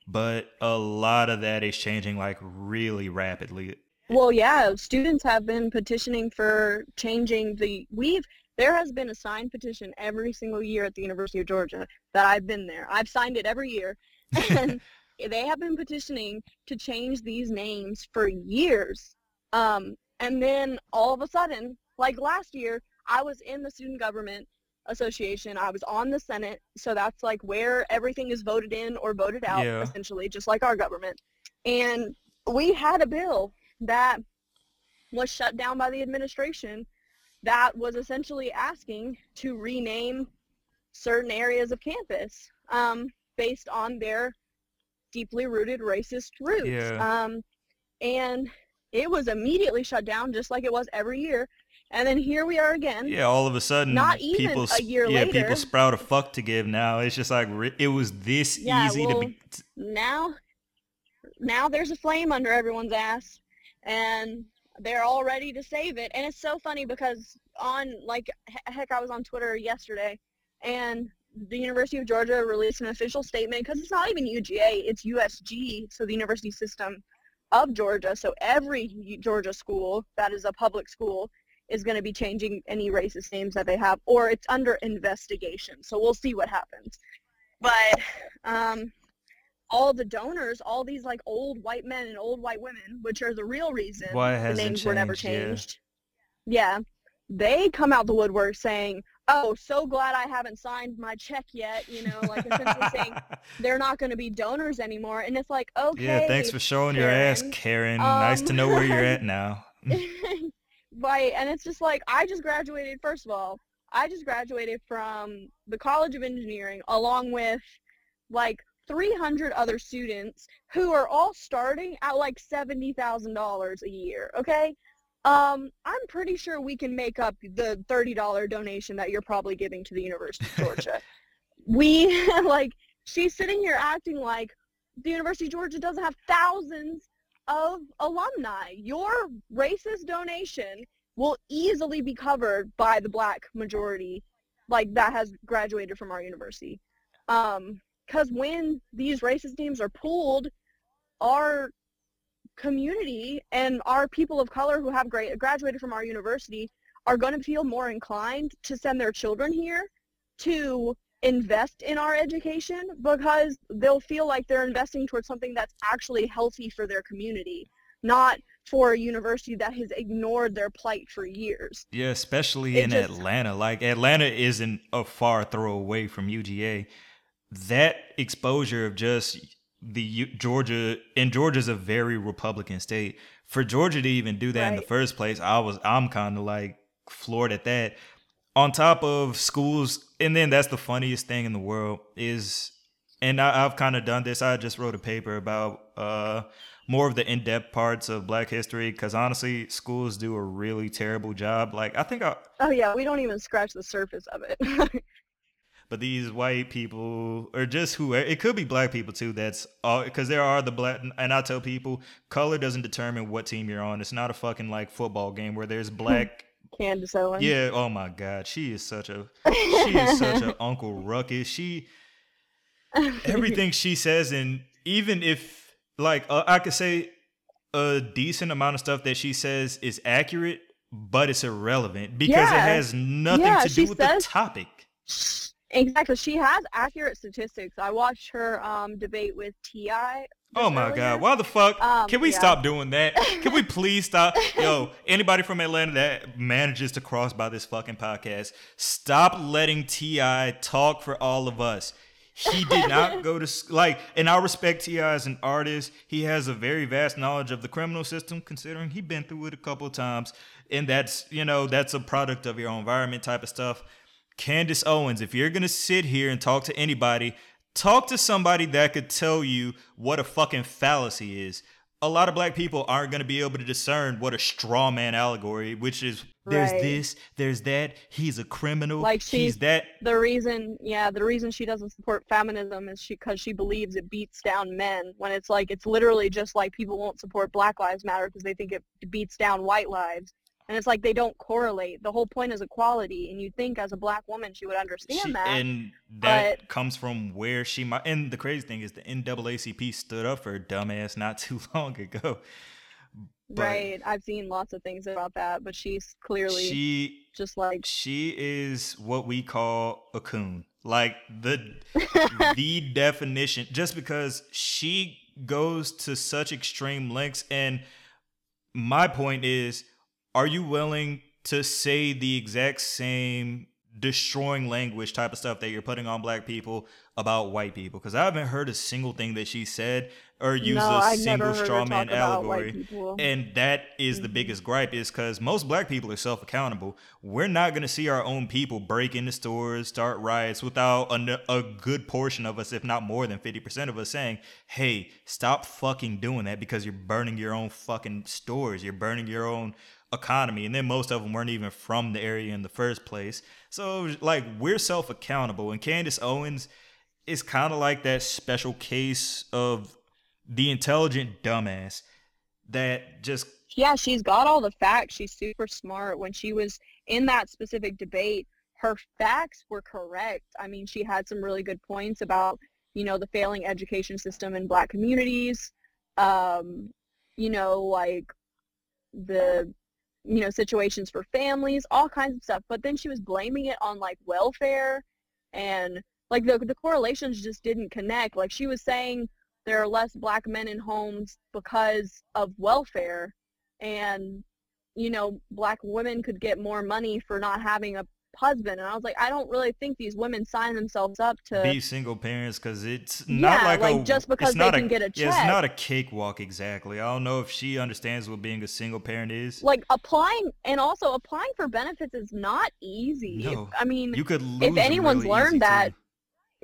but a lot of that is changing like really rapidly. Well, yeah, students have been petitioning for changing the we've there has been a signed petition every single year at the University of Georgia that I've been there. I've signed it every year. [laughs] And they have been petitioning to change these names for years. Um, and then all of a sudden, like last year, I was in the student government association. I was on the Senate, so that's like where everything is voted in or voted out, Yeah. essentially, just like our government. And we had a bill that was shut down by the administration that was essentially asking to rename certain areas of campus um, based on their deeply rooted racist roots. Yeah. Um, and it was immediately shut down just like it was every year. And then here we are again. Yeah, all of a sudden, Not even people, a year yeah, later. people sprout a fuck to give now. It's just like it was this Yeah, easy well, to be. now now there's a flame under everyone's ass and they're all ready to save it and it's so funny because on like heck i was on twitter yesterday and the university of georgia released an official statement because it's not even uga it's usg so the university system of georgia so every georgia school that is a public school is going to be changing any racist names that they have or it's under investigation so we'll see what happens but um, all the donors, all these like old white men and old white women, which are the real reason Why the names were never changed, yeah. Yeah. They come out the woodwork saying, oh, so glad I haven't signed my check yet. You know, like essentially saying [laughs] they're not going to be donors anymore. And it's like, okay. Yeah, thanks for showing your ass, Karen. nice to know where you're at Um, [laughs] now. [laughs] right. And it's just like, I just graduated, first of all, I just graduated from the College of Engineering along with like 300 other students who are all starting at like $70,000 a year. Okay. Um, I'm pretty sure we can make up the $30 donation that you're probably giving to the University of [laughs] Georgia. we [laughs] like she's sitting here acting like the University of Georgia doesn't have thousands of alumni. Your racist donation will easily be covered by the black majority like that has graduated from our university. Um, because when these racist teams are pulled, our community and our people of color who have gra- graduated from our university are going to feel more inclined to send their children here to invest in our education because they'll feel like they're investing towards something that's actually healthy for their community, not for a university that has ignored their plight for years. Yeah, especially It in just- Atlanta. Like Atlanta isn't a far throw away from UGA. That exposure of just the U- Georgia and Georgia's a very Republican state. For Georgia to even do that in the first place, I was I'm kind of like floored at that. On top of schools, and then that's the funniest thing in the world is, and I, I've kind of done this. I just wrote a paper about uh more of the in-depth parts of Black history because honestly, schools do a really terrible job. Like I think I, Oh yeah, we don't even scratch the surface of it. [laughs] but these white people or just who it could be black people too that's all because there are the black and i tell people color doesn't determine what team you're on it's not a fucking like football game where there's black Candace Owens. yeah oh my god she is such a she is such a [laughs] uncle ruckus she [laughs] everything she says and even if like uh, i could say a decent amount of stuff that she says is accurate but it's irrelevant because it has nothing Yeah, to do with says- the topic Exactly. She has accurate statistics. I watched her um, debate with T.I. Oh my earlier. god, why the fuck? Um, Can we yeah. stop doing that? [laughs] Can we please stop? Yo, anybody from Atlanta that manages to cross by this fucking podcast, stop letting T.I. talk for all of us. He did not [laughs] go to like, and I respect T.I. as an artist. He has a very vast knowledge of the criminal system, considering he's been through it a couple of times, and that's you know that's a product of your environment type of stuff. Candace Owens, if you're gonna sit here and talk to anybody, talk to somebody that could tell you what a fucking fallacy is. A lot of black people aren't gonna be able to discern what a straw man allegory, which is there's Right. this, there's that, he's a criminal, Like he's she's- that. The reason, yeah, the reason she doesn't support feminism is she because she believes it beats down men. When it's like it's literally just like people won't support Black Lives Matter because they think it beats down white lives, and it's like they don't correlate. The whole point is equality, and you'd think as a black woman she would understand She, that. and that but- comes from where she might. And the crazy thing is, the NAACP stood up for dumbass not [laughs] too long ago. But right. I've seen lots of things about that, but she's clearly She just like she is what we call a coon. Like the [laughs] the definition just because she goes to such extreme lengths and my point is are you willing to say the exact same destroying language type of stuff that you're putting on black people about white people because i haven't heard a single thing that she said or used no, a I've single straw man talk about white allegory and that is the Mhm. biggest gripe is because most black people are self-accountable. We're not going to see our own people break into stores, start riots without a, a good portion of us, if not more than 50% of us saying, hey, stop fucking doing that because you're burning your own fucking stores. You're burning your own economy. And then most of them weren't even from the area in the first place. So like we're self-accountable and Candace Owens is kind of like that special case of the intelligent dumbass that just yeah, she's got all the facts. She's super smart. When she was in that specific debate, her facts were correct. I mean, she had some really good points about, you know, the failing education system in black communities, um, you know, like the, you know, situations for families, all kinds of stuff. But then she was blaming it on like welfare and like the, the correlations just didn't connect. Like she was saying there are less black men in homes because of welfare and you know black women could get more money for not having a husband and i was like i don't really think these women sign themselves up to be single parents because it's not Yeah, like, like, a, just because they can get a yeah, it's not a cakewalk exactly. I don't know if she understands what being a single parent is. like applying and also applying for benefits is not easy No. i mean you could if anyone's really learned that, too.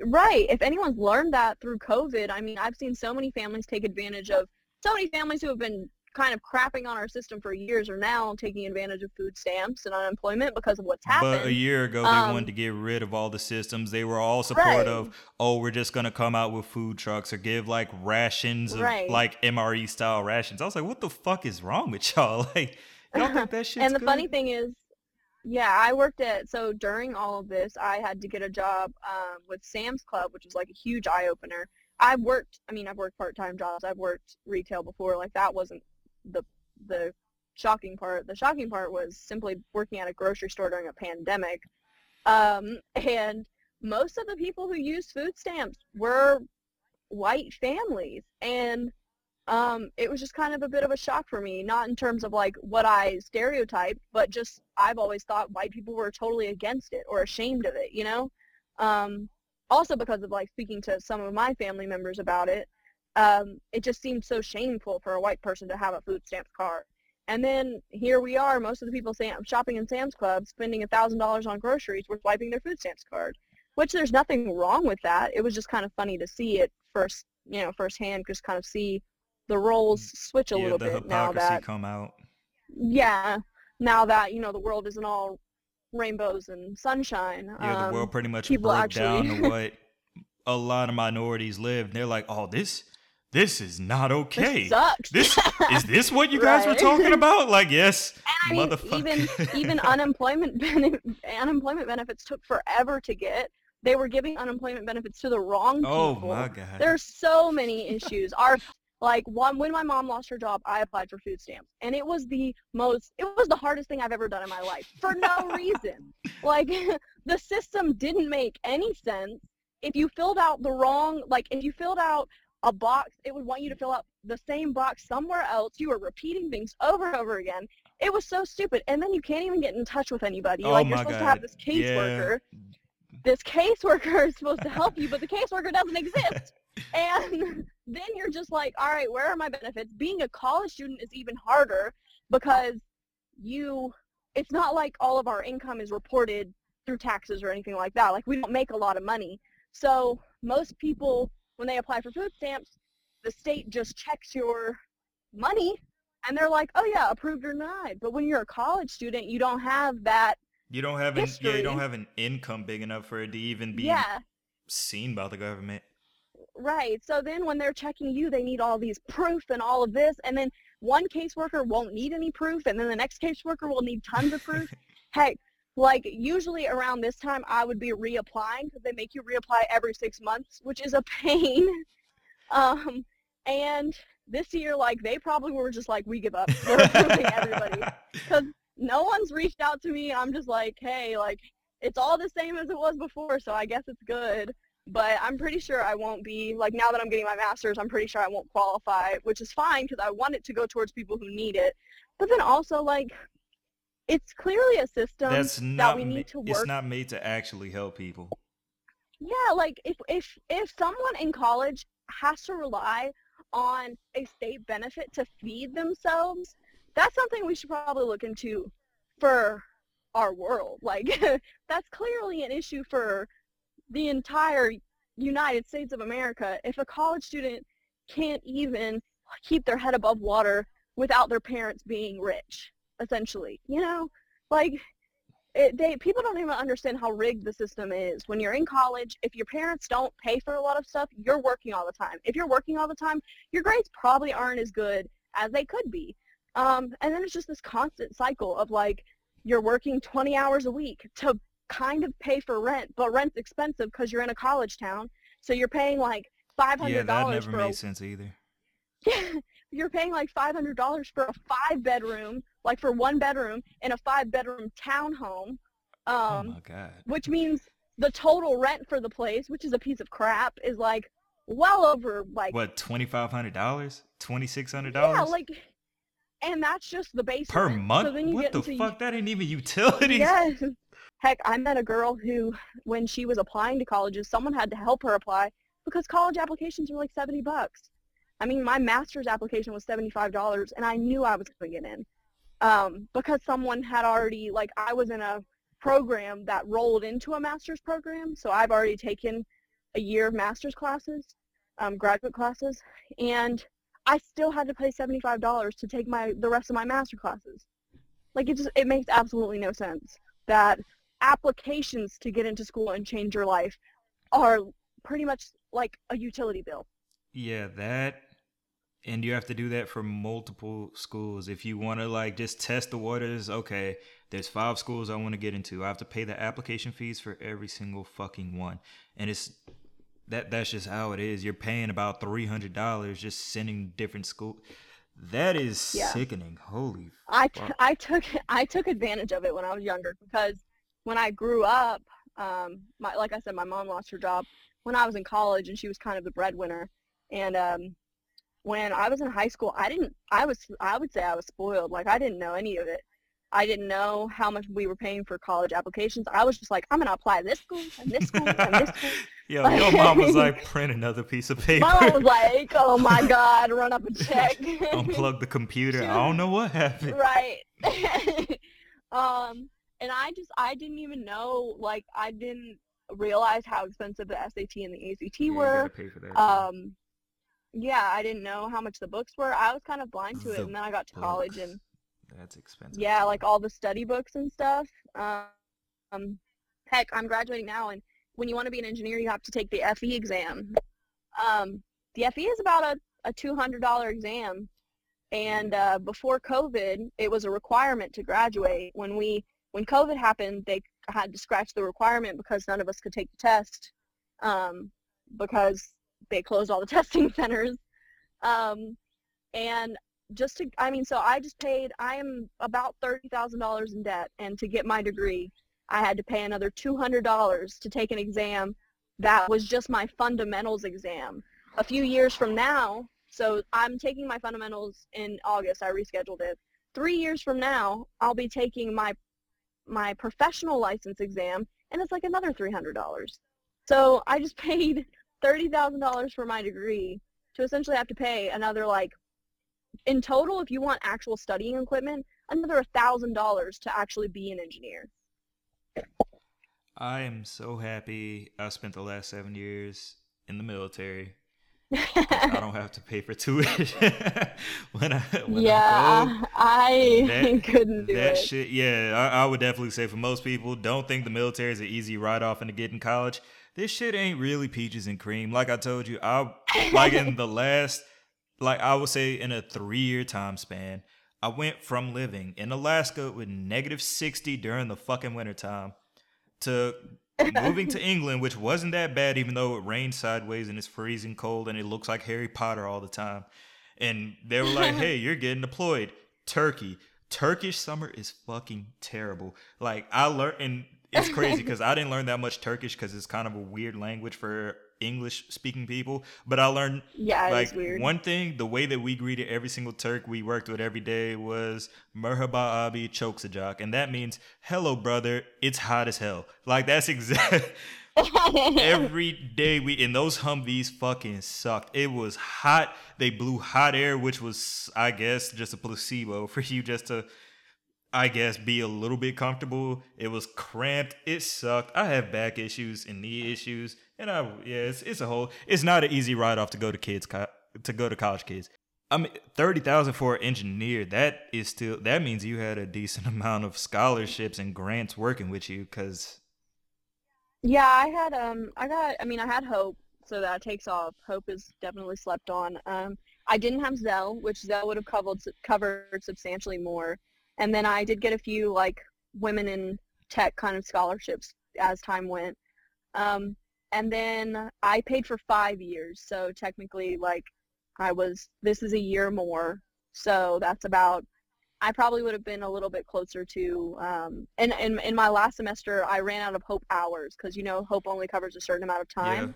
Right. If anyone's learned that through COVID, I mean, I've seen so many families take advantage of so many families who have been kind of crapping on our system for years are now taking advantage of food stamps and unemployment because of what's happened. But a year ago, they Um, wanted to get rid of all the systems. They were all supportive. Right. Oh, we're just gonna come out with food trucks or give like rations of Right. like MRE style rations. I was like, what the fuck is wrong with y'all? [laughs] Like, y'all think that [laughs] shit's and the good? funny thing is, yeah, I worked at so during all of this, I had to get a job um, with Sam's Club, which was like a huge eye opener. I've worked, I mean, I've worked part time jobs. I've worked retail before. Like that wasn't the the shocking part. The shocking part was simply working at a grocery store during a pandemic, um, and most of the people who used food stamps were white families, and um, it was just kind of a bit of a shock for me, not in terms of like what I stereotyped, but just I've always thought white people were totally against it or ashamed of it, you know? Um, also because of like speaking to some of my family members about it, um, it just seemed so shameful for a white person to have a food stamps card. And then here we are, most of the people Sam, shopping in Sam's Club, spending $1,000 on groceries, were swiping their food stamps card, which there's nothing wrong with that. It was just kind of funny to see it first, you know, firsthand, just kind of see the roles switch a yeah, little the bit now that come out. yeah now that you know the world isn't all rainbows and sunshine Yeah, the um, world pretty much broke down to [laughs] what a lot of minorities live. And they're like, oh, this, this is not okay. this sucks This is this what you guys were [laughs] talking about? Like, yes, I mean, motherfucker. even [laughs] even unemployment bene- unemployment benefits took forever to get they were giving unemployment benefits to the wrong people. oh my god. There's so many issues. Our like one when my mom lost her job, I applied for food stamps, and it was the most it was the hardest thing I've ever done in my life for no [laughs] reason. Like the system didn't make any sense. If you filled out the wrong like if you filled out a box, it would want you to fill out the same box somewhere else. You were repeating things over and over again. It was so stupid. And then you can't even get in touch with anybody. Oh like you're supposed to have God. this Yeah. caseworker. This caseworker is supposed to help you, but the [laughs] caseworker doesn't exist. And [laughs] then you're just like, all right, where are my benefits? Being a college student is even harder because you, it's not like all of our income is reported through taxes or anything like that. Like we don't make a lot of money. So most people, when they apply for food stamps, the state just checks your money and they're like, oh yeah, approved or denied. But when you're a college student, you don't have that. You don't have an yeah, you don't have an income big enough for it to even be Yeah, seen by the government. Right. So then when they're checking you, they need all these proof and all of this. And then one caseworker won't need any proof. And then the next caseworker will need tons of proof. [laughs] Heck, like usually around this time, I would be reapplying because they make you reapply every six months, which is a [laughs] pain. Um, and this year, like they probably were just like, we give up. We're everybody [laughs] because no one's reached out to me. I'm just like, hey, like it's all the same as it was before, so I guess it's good. But I'm pretty sure I won't be like now that I'm getting my master's. I'm pretty sure I won't qualify, which is fine because I want it to go towards people who need it. But then also like, it's clearly a system That's that not we ma- need to work. it's not made to actually help people. Yeah, like if if if someone in college has to rely on a state benefit to feed themselves, that's something we should probably look into for our world. Like [laughs] that's clearly an issue for the entire United States of America. If a college student can't even keep their head above water without their parents being rich, essentially, you know, like it, they people don't even understand how rigged the system is. When you're in college, if your parents don't pay for a lot of stuff, you're working all the time. If you're working all the time, your grades probably aren't as good as they could be. Um, and then it's just this constant cycle of like you're working 20 hours a week to kind of pay for rent, but rent's expensive because you're in a college town. So you're paying like $500 Yeah, that never for a made sense either. [laughs] you're paying like five hundred dollars for a five bedroom, like for one bedroom in a five bedroom townhome, oh um, my god. which means the total rent for the place, which is a piece of crap, is like well over like What, twenty five hundred dollars? Twenty six hundred dollars. yeah, like, and that's just the base per month? So what the fuck? That ain't even utilities. yes, Heck, I met a girl who, when she was applying to colleges, someone had to help her apply because college applications are like 70 bucks. I mean, my master's application was $75 and I knew I was going to get in um, because someone had already, like I was in a program that rolled into a master's program. So I've already taken a year of master's classes, um, graduate classes, and I still had to pay $75 to take my the rest of my master classes. Like it just it makes absolutely no sense that applications to get into school and change your life are pretty much like a utility bill. Yeah, that and you have to do that for multiple schools. If you want to like just test the waters, okay, there's five schools I want to get into. I have to pay the application fees for every single fucking one. And it's that that's just how it is. You're paying about $300 just sending different school. That is Yeah. sickening. Holy I, t-. I took I took advantage of it when I was younger because when I grew up, um, my like I said, my mom lost her job when I was in college, and she was kind of the breadwinner. And um, when I was in high school, I didn't. I was I would say I was spoiled. Like I didn't know any of it. I didn't know how much we were paying for college applications. I was just like, I'm gonna apply this school and this school and this school. [laughs] Yo, your mom was like, print another piece of [laughs] paper. My mom was like, oh my [laughs] god, run up a check. Unplug the computer. I don't know what happened. right um and i just i didn't even know like i didn't realize how expensive the sat and the act Yeah, were gotta pay for that, um yeah i didn't know how much the books were. I was kind of blind to it The and then i got to college and That's expensive. yeah like all the study books and stuff. Um heck i'm graduating now and when you want to be an engineer you have to take the fe exam. Um the fe is about a, a $200 exam and uh, before covid it was a requirement to graduate. When we when covid happened they had to scratch the requirement because none of us could take the test um, because they closed all the [laughs] testing centers. Um, and just to i mean so i just paid i am about $30000 in debt and to get my degree i had to pay another $200 to take an exam that was just my fundamentals exam. A few years from now so i'm taking my fundamentals in august i rescheduled it. Three years from now i'll be taking my my professional license exam and it's like another $300 so i just [laughs] paid $30000 for my degree to essentially have to pay another like in total if you want actual studying equipment another $1000 to actually be an engineer I am so happy I spent the last seven years in the military I don't have to pay for tuition [laughs] when I when I yeah go. i That- [laughs] couldn't do that it shit, yeah, I, I would definitely say for most people, don't think the military is an easy ride off into getting college. This shit ain't really peaches and cream. Like I told you, I like in the last, like I would say in a three year time span, I went from living in Alaska with negative sixty during the fucking wintertime to moving to [laughs] England, which wasn't that bad, even though it rains sideways and it's freezing cold and it looks like Harry Potter all the time. And they were like, [laughs] hey, you're getting deployed. Turkey. Turkish summer is fucking terrible. Like, I learned, and it's [laughs] crazy because I didn't learn that much Turkish because it's kind of a weird language for English speaking people. But I learned yeah like weird one thing, the way that we greeted every single Turk we worked with every day was "Merhaba abi çok sıcak," and that means "Hello, brother, it's hot as hell." Like that's exact. [laughs] every day we in those Humvees fucking sucked. It was hot. They blew hot air, which was, I guess, just a placebo for you just to. I guess be a little bit comfortable. It was cramped. It sucked. I have back issues and knee issues, and I yeah, it's, it's a whole. It's not an easy ride off to go to kids to go to college kids. I mean, thirty thousand for an engineer. That is still that means you had a decent [laughs] amount of scholarships and grants working with you, because Yeah, I had um I got I mean I had Hope, so that takes off. Hope is definitely slept on. Um I didn't have Zell, which Zell would have covered covered substantially more. And then I did get a few like women in tech kind of scholarships as time went. Um and then I paid for 5 years. So technically like I was this is a year more. So that's about I probably would have been a little bit closer to, um, and in, in my last semester, I ran out of Hope hours because, you know, Hope only covers a certain amount of time.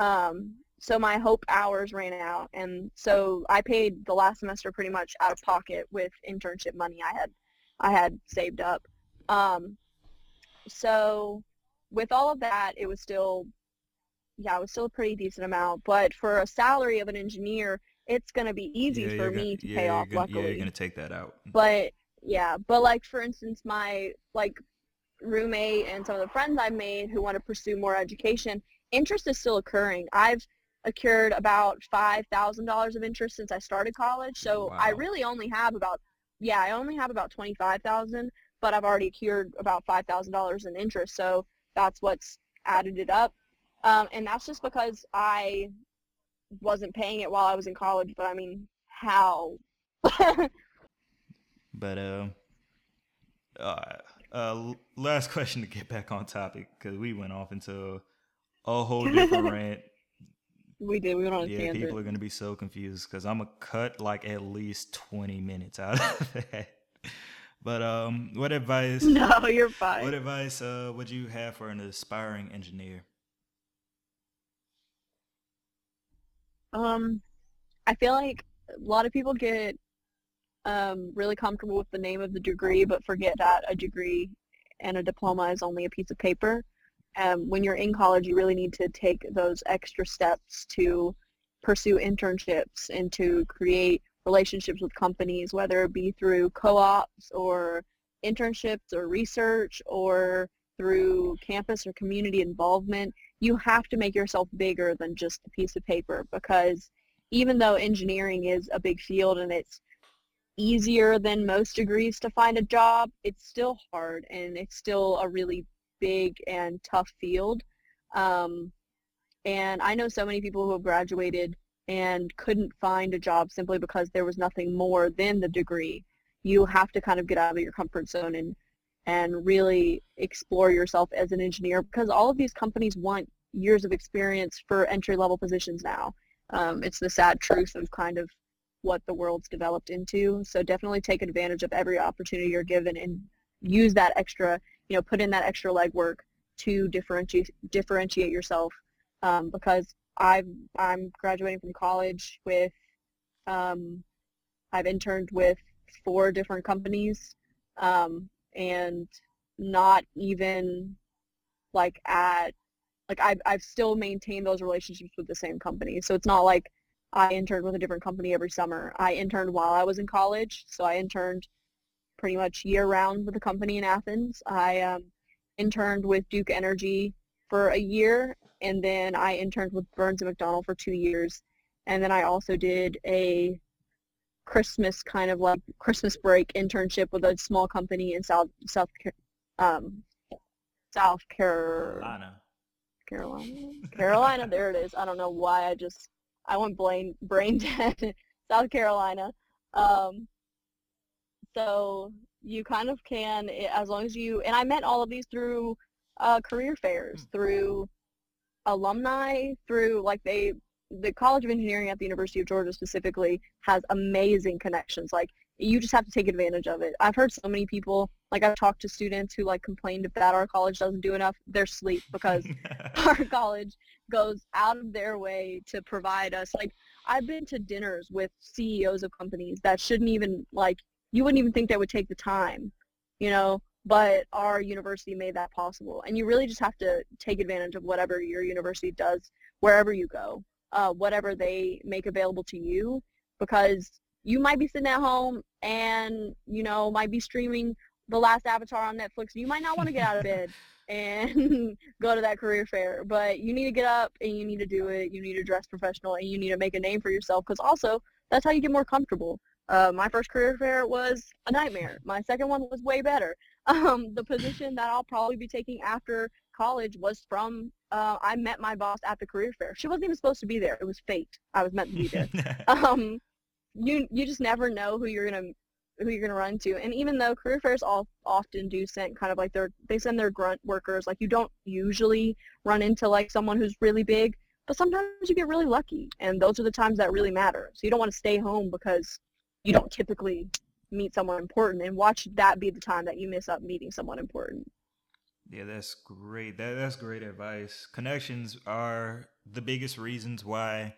Yeah. Um, so my Hope hours ran out. And so I paid the last semester pretty much out of pocket with internship money I had, I had saved up. Um, so with all of that, it was still, yeah, it was still a pretty decent amount. But for a salary of an engineer, it's going to be easy Yeah, for me gonna, to yeah, pay off, gonna, luckily. yeah, you're gonna take that out. But yeah, but like for instance, my like roommate and some of the friends I've made who want to pursue more education, interest is still occurring. I've accrued about five thousand dollars of interest since I started college, so I really only have about yeah, I only have about twenty five thousand, but I've already accrued about five thousand dollars in interest, so that's what's added it up. Um, and that's just because I wasn't paying it while I was in college. But I mean, how? [laughs] But uh, uh, uh, last [laughs] question to get back on topic because we went off into a whole different [laughs] rant. We did. We went on a Yeah, tangent. people are gonna be so confused because I'm gonna cut like at least 20 minutes out [laughs] of that. But um, what advice? [laughs] No, you're fine. What advice uh would you have for an aspiring engineer? Um, I feel like a lot of people get um, really comfortable with the name of the degree, but forget that a degree and a diploma is only a piece of paper. Um, when you're in college, you really need to take those extra steps to pursue internships and to create relationships with companies, whether it be through co-ops or internships or research or through campus or community involvement. You have to make yourself bigger than just a piece of paper because even though engineering is a big field and it's easier than most degrees to find a job, it's still hard and it's still a really big and tough field. Um, and I know so many people who have graduated and couldn't find a job simply because there was nothing more than the degree. You have to kind of get out of your comfort zone and and really explore yourself as an engineer because all of these companies want years of experience for entry level positions now. Um, it's the sad truth of kind of what the world's developed into. So definitely take advantage of every opportunity you're given and use that extra, you know, put in that extra legwork to differentiate differentiate yourself. Um, because I've I'm graduating from college with, um, I've interned with four different companies. Um, and not even like at like I've I've still maintained those relationships with the same company. So it's not like I interned with a different company every summer. I interned while I was in college, so I interned pretty much year round with a company in Athens. I um, interned with Duke Energy for a year, and then I interned with Burns and McDonnell for two years, and then I also did a Christmas kind of like Christmas break internship with a small company in South South um, South Car- Lana. Carolina? Carolina? There it is. I don't know why I just I went brain brain dead. [laughs] South Carolina. Um, so you kind of can as long as you and I met all of these through uh, career fairs through alumni through like they the College of Engineering at the University of Georgia specifically has amazing connections. Like you just have to take advantage of it. I've heard so many people, like I've talked to students who like complained that our college doesn't do enough. They're sleep because [laughs] [laughs] our college goes out of their way to provide us. Like I've been to dinners with CEOs of companies that shouldn't even like you wouldn't even think they would take the time, you know. But our university made that possible, and you really just have to take advantage of whatever your university does wherever you go uh, whatever they make available to you because you might be sitting at home and you know might be streaming the last avatar on netflix. You might not want to get out of bed [laughs] and [laughs] go to that career fair but you need to get up and you need to do it. You need to dress professional and you need to make a name for yourself because also that's how you get more comfortable uh, my first career fair was a nightmare my second one was way better [laughs] um, the position that i'll probably be taking after college was from uh, I met my boss at the career fair. She wasn't even supposed to be there. It was fate. I was meant to be there. [laughs] um, you you just never know who you're gonna who you're gonna run to. And even though career fairs all often do send kind of like their they send their grunt workers. Like you don't usually run into like someone who's really big, but sometimes you get really lucky, and those are the times that really matter. So you don't want to stay home because you don't typically meet someone important, and watch that be the time that you miss up meeting someone important. Yeah, that's great. That that's great advice. Connections are the biggest reasons why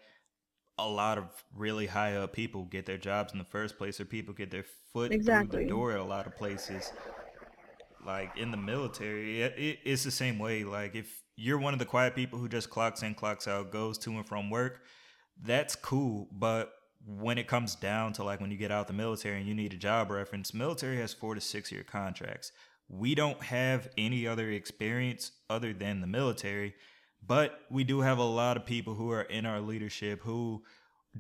a lot of really high up people get their jobs in the first place, or people get their foot through the door at a lot of places. like in the military, it, it, it's the same way. Like if you're one of the quiet people who just clocks in, clocks out, goes to and from work, that's cool. But when it comes down to like when you get out the military and you need a job reference, military has four to six year contracts. We don't have any other experience other than the military, but we do have a lot of people who are in our leadership who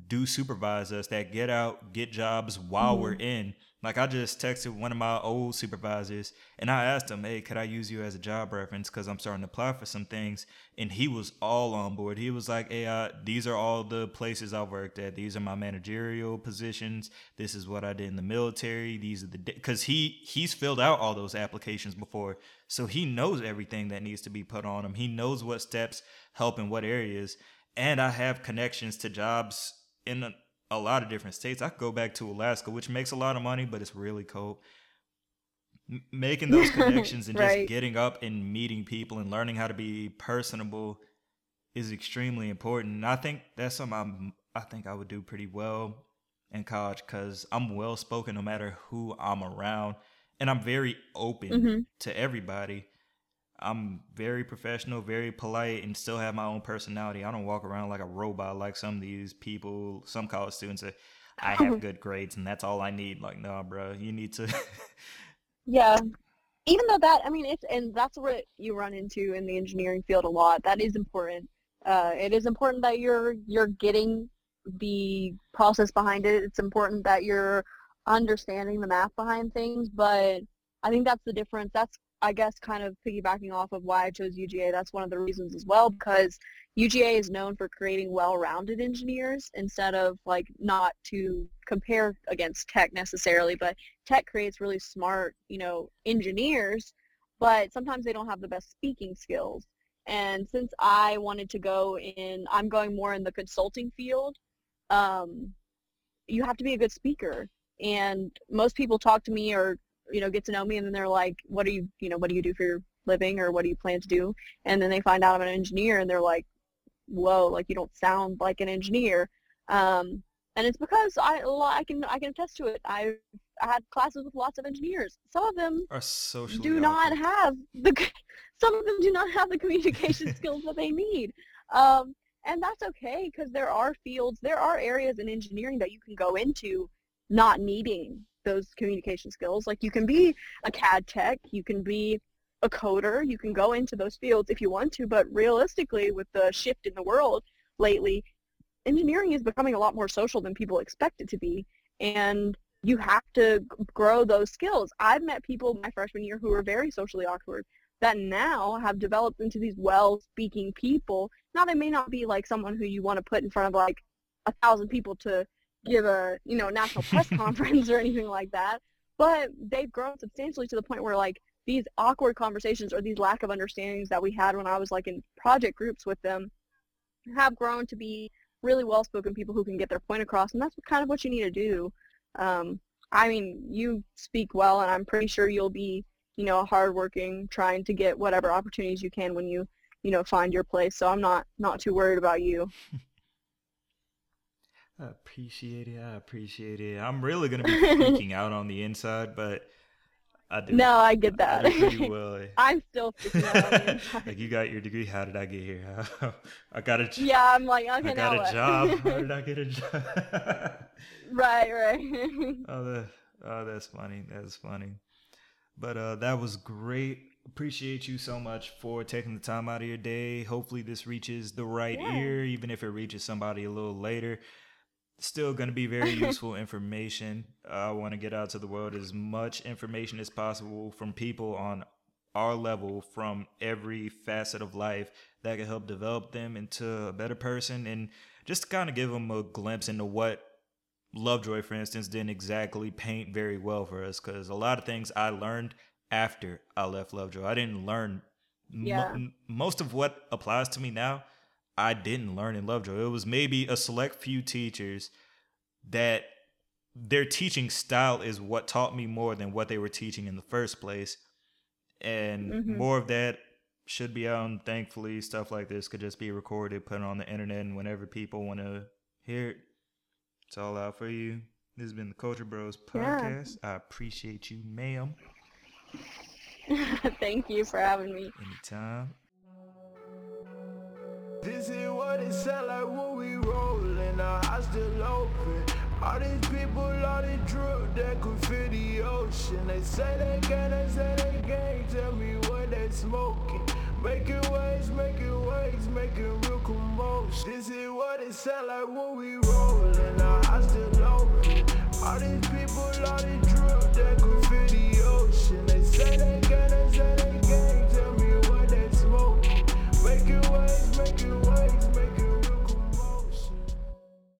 do supervise us that get out, get jobs while mm-hmm. we're in like I just texted one of my old supervisors and I asked him, "Hey, could I use you as a job reference because I'm starting to apply for some things?" And he was all on board. He was like, "Hey, uh, these are all the places I've worked at. These are my managerial positions. This is what I did in the military. These are the because he he's filled out all those applications before, so he knows everything that needs to be put on him. He knows what steps help in what areas, and I have connections to jobs in a lot of different states. I could go back to Alaska, which makes a lot of money, but it's really cold. M- making those [laughs] connections and right. just getting up and meeting people and learning how to be personable is extremely important. And I think that's something I'm, I think I would do pretty well in college because I'm well spoken no matter who I'm around, and I'm very open mm-hmm. to everybody. I'm very professional, very polite, and still have my own personality. I don't walk around like a robot like some of these people, some college students say, I have [laughs] good grades and that's all I need. Like, no, bro, you need to. [laughs] yeah. Even though that, I mean, it's, and that's what you run into in the engineering field a lot. That is important. Uh, it is important that you're, you're getting the process behind it. It's important that you're understanding the math behind things, but I think that's the difference. That's I guess kind of piggybacking off of why I chose UGA, that's one of the reasons as well because UGA is known for creating well-rounded engineers instead of like not to compare against tech necessarily, but tech creates really smart, you know, engineers, but sometimes they don't have the best speaking skills. And since I wanted to go in, I'm going more in the consulting field, um, you have to be a good speaker. And most people talk to me or you know, get to know me and then they're like, what do you, you know, what do you do for your living or what do you plan to do? And then they find out I'm an engineer and they're like, whoa, like you don't sound like an engineer. Um, and it's because I, I can, I can attest to it. I've had classes with lots of engineers. Some of them are socially do awkward. not have the, [laughs] some of them do not have the communication [laughs] skills that they need. Um, and that's okay because there are fields, there are areas in engineering that you can go into not needing those communication skills. Like you can be a CAD tech, you can be a coder, you can go into those fields if you want to, but realistically with the shift in the world lately, engineering is becoming a lot more social than people expect it to be. And you have to grow those skills. I've met people my freshman year who were very socially awkward that now have developed into these well-speaking people. Now they may not be like someone who you want to put in front of like a thousand people to give a you know national press [laughs] conference or anything like that but they've grown substantially to the point where like these awkward conversations or these lack of understandings that we had when I was like in project groups with them have grown to be really well-spoken people who can get their point across and that's kind of what you need to do. Um, I mean you speak well and I'm pretty sure you'll be you know hardworking trying to get whatever opportunities you can when you you know find your place so I'm not not too worried about you [laughs] I appreciate it. I appreciate it. I'm really gonna be [laughs] freaking out on the inside, but I do. No, I get that. I pretty well. [laughs] I'm still freaking out. [laughs] like you got your degree. How did I get here? I got a. Yeah, I'm like okay. I got a what? job. How did I get a job? right, right. oh, the, oh, that's funny. That's funny. But uh, that was great. Appreciate you so much for taking the time out of your day. Hopefully, this reaches the right yeah. ear, even if it reaches somebody a little later still going to be very [laughs] useful information. I want to get out to the world as much information as possible from people on our level from every facet of life that can help develop them into a better person and just kind of give them a glimpse into what Lovejoy, for instance, didn't exactly paint very well for us because a lot of things I learned after I left Lovejoy. I didn't learn yeah. mo- most of what applies to me now I didn't learn in Lovejoy. It was maybe a select few teachers that their teaching style is what taught me more than what they were teaching in the first place. And mm-hmm. more of that should be out. And thankfully, stuff like this could just be recorded, put on the internet, and whenever people want to hear it, it's all out for you. This has been the Culture Bros podcast. Yeah. I appreciate you, ma'am. [laughs] Thank you for having me. Anytime. This is what it sound like when we rollin', The eyes still open. All these people, all this drip that could fill the ocean. They say they can, they say they can't. Tell me what they smoking. Making waves, making waves, making real commotion. This is what it sound like when we rollin', The eyes still open. All these people, all this drip that could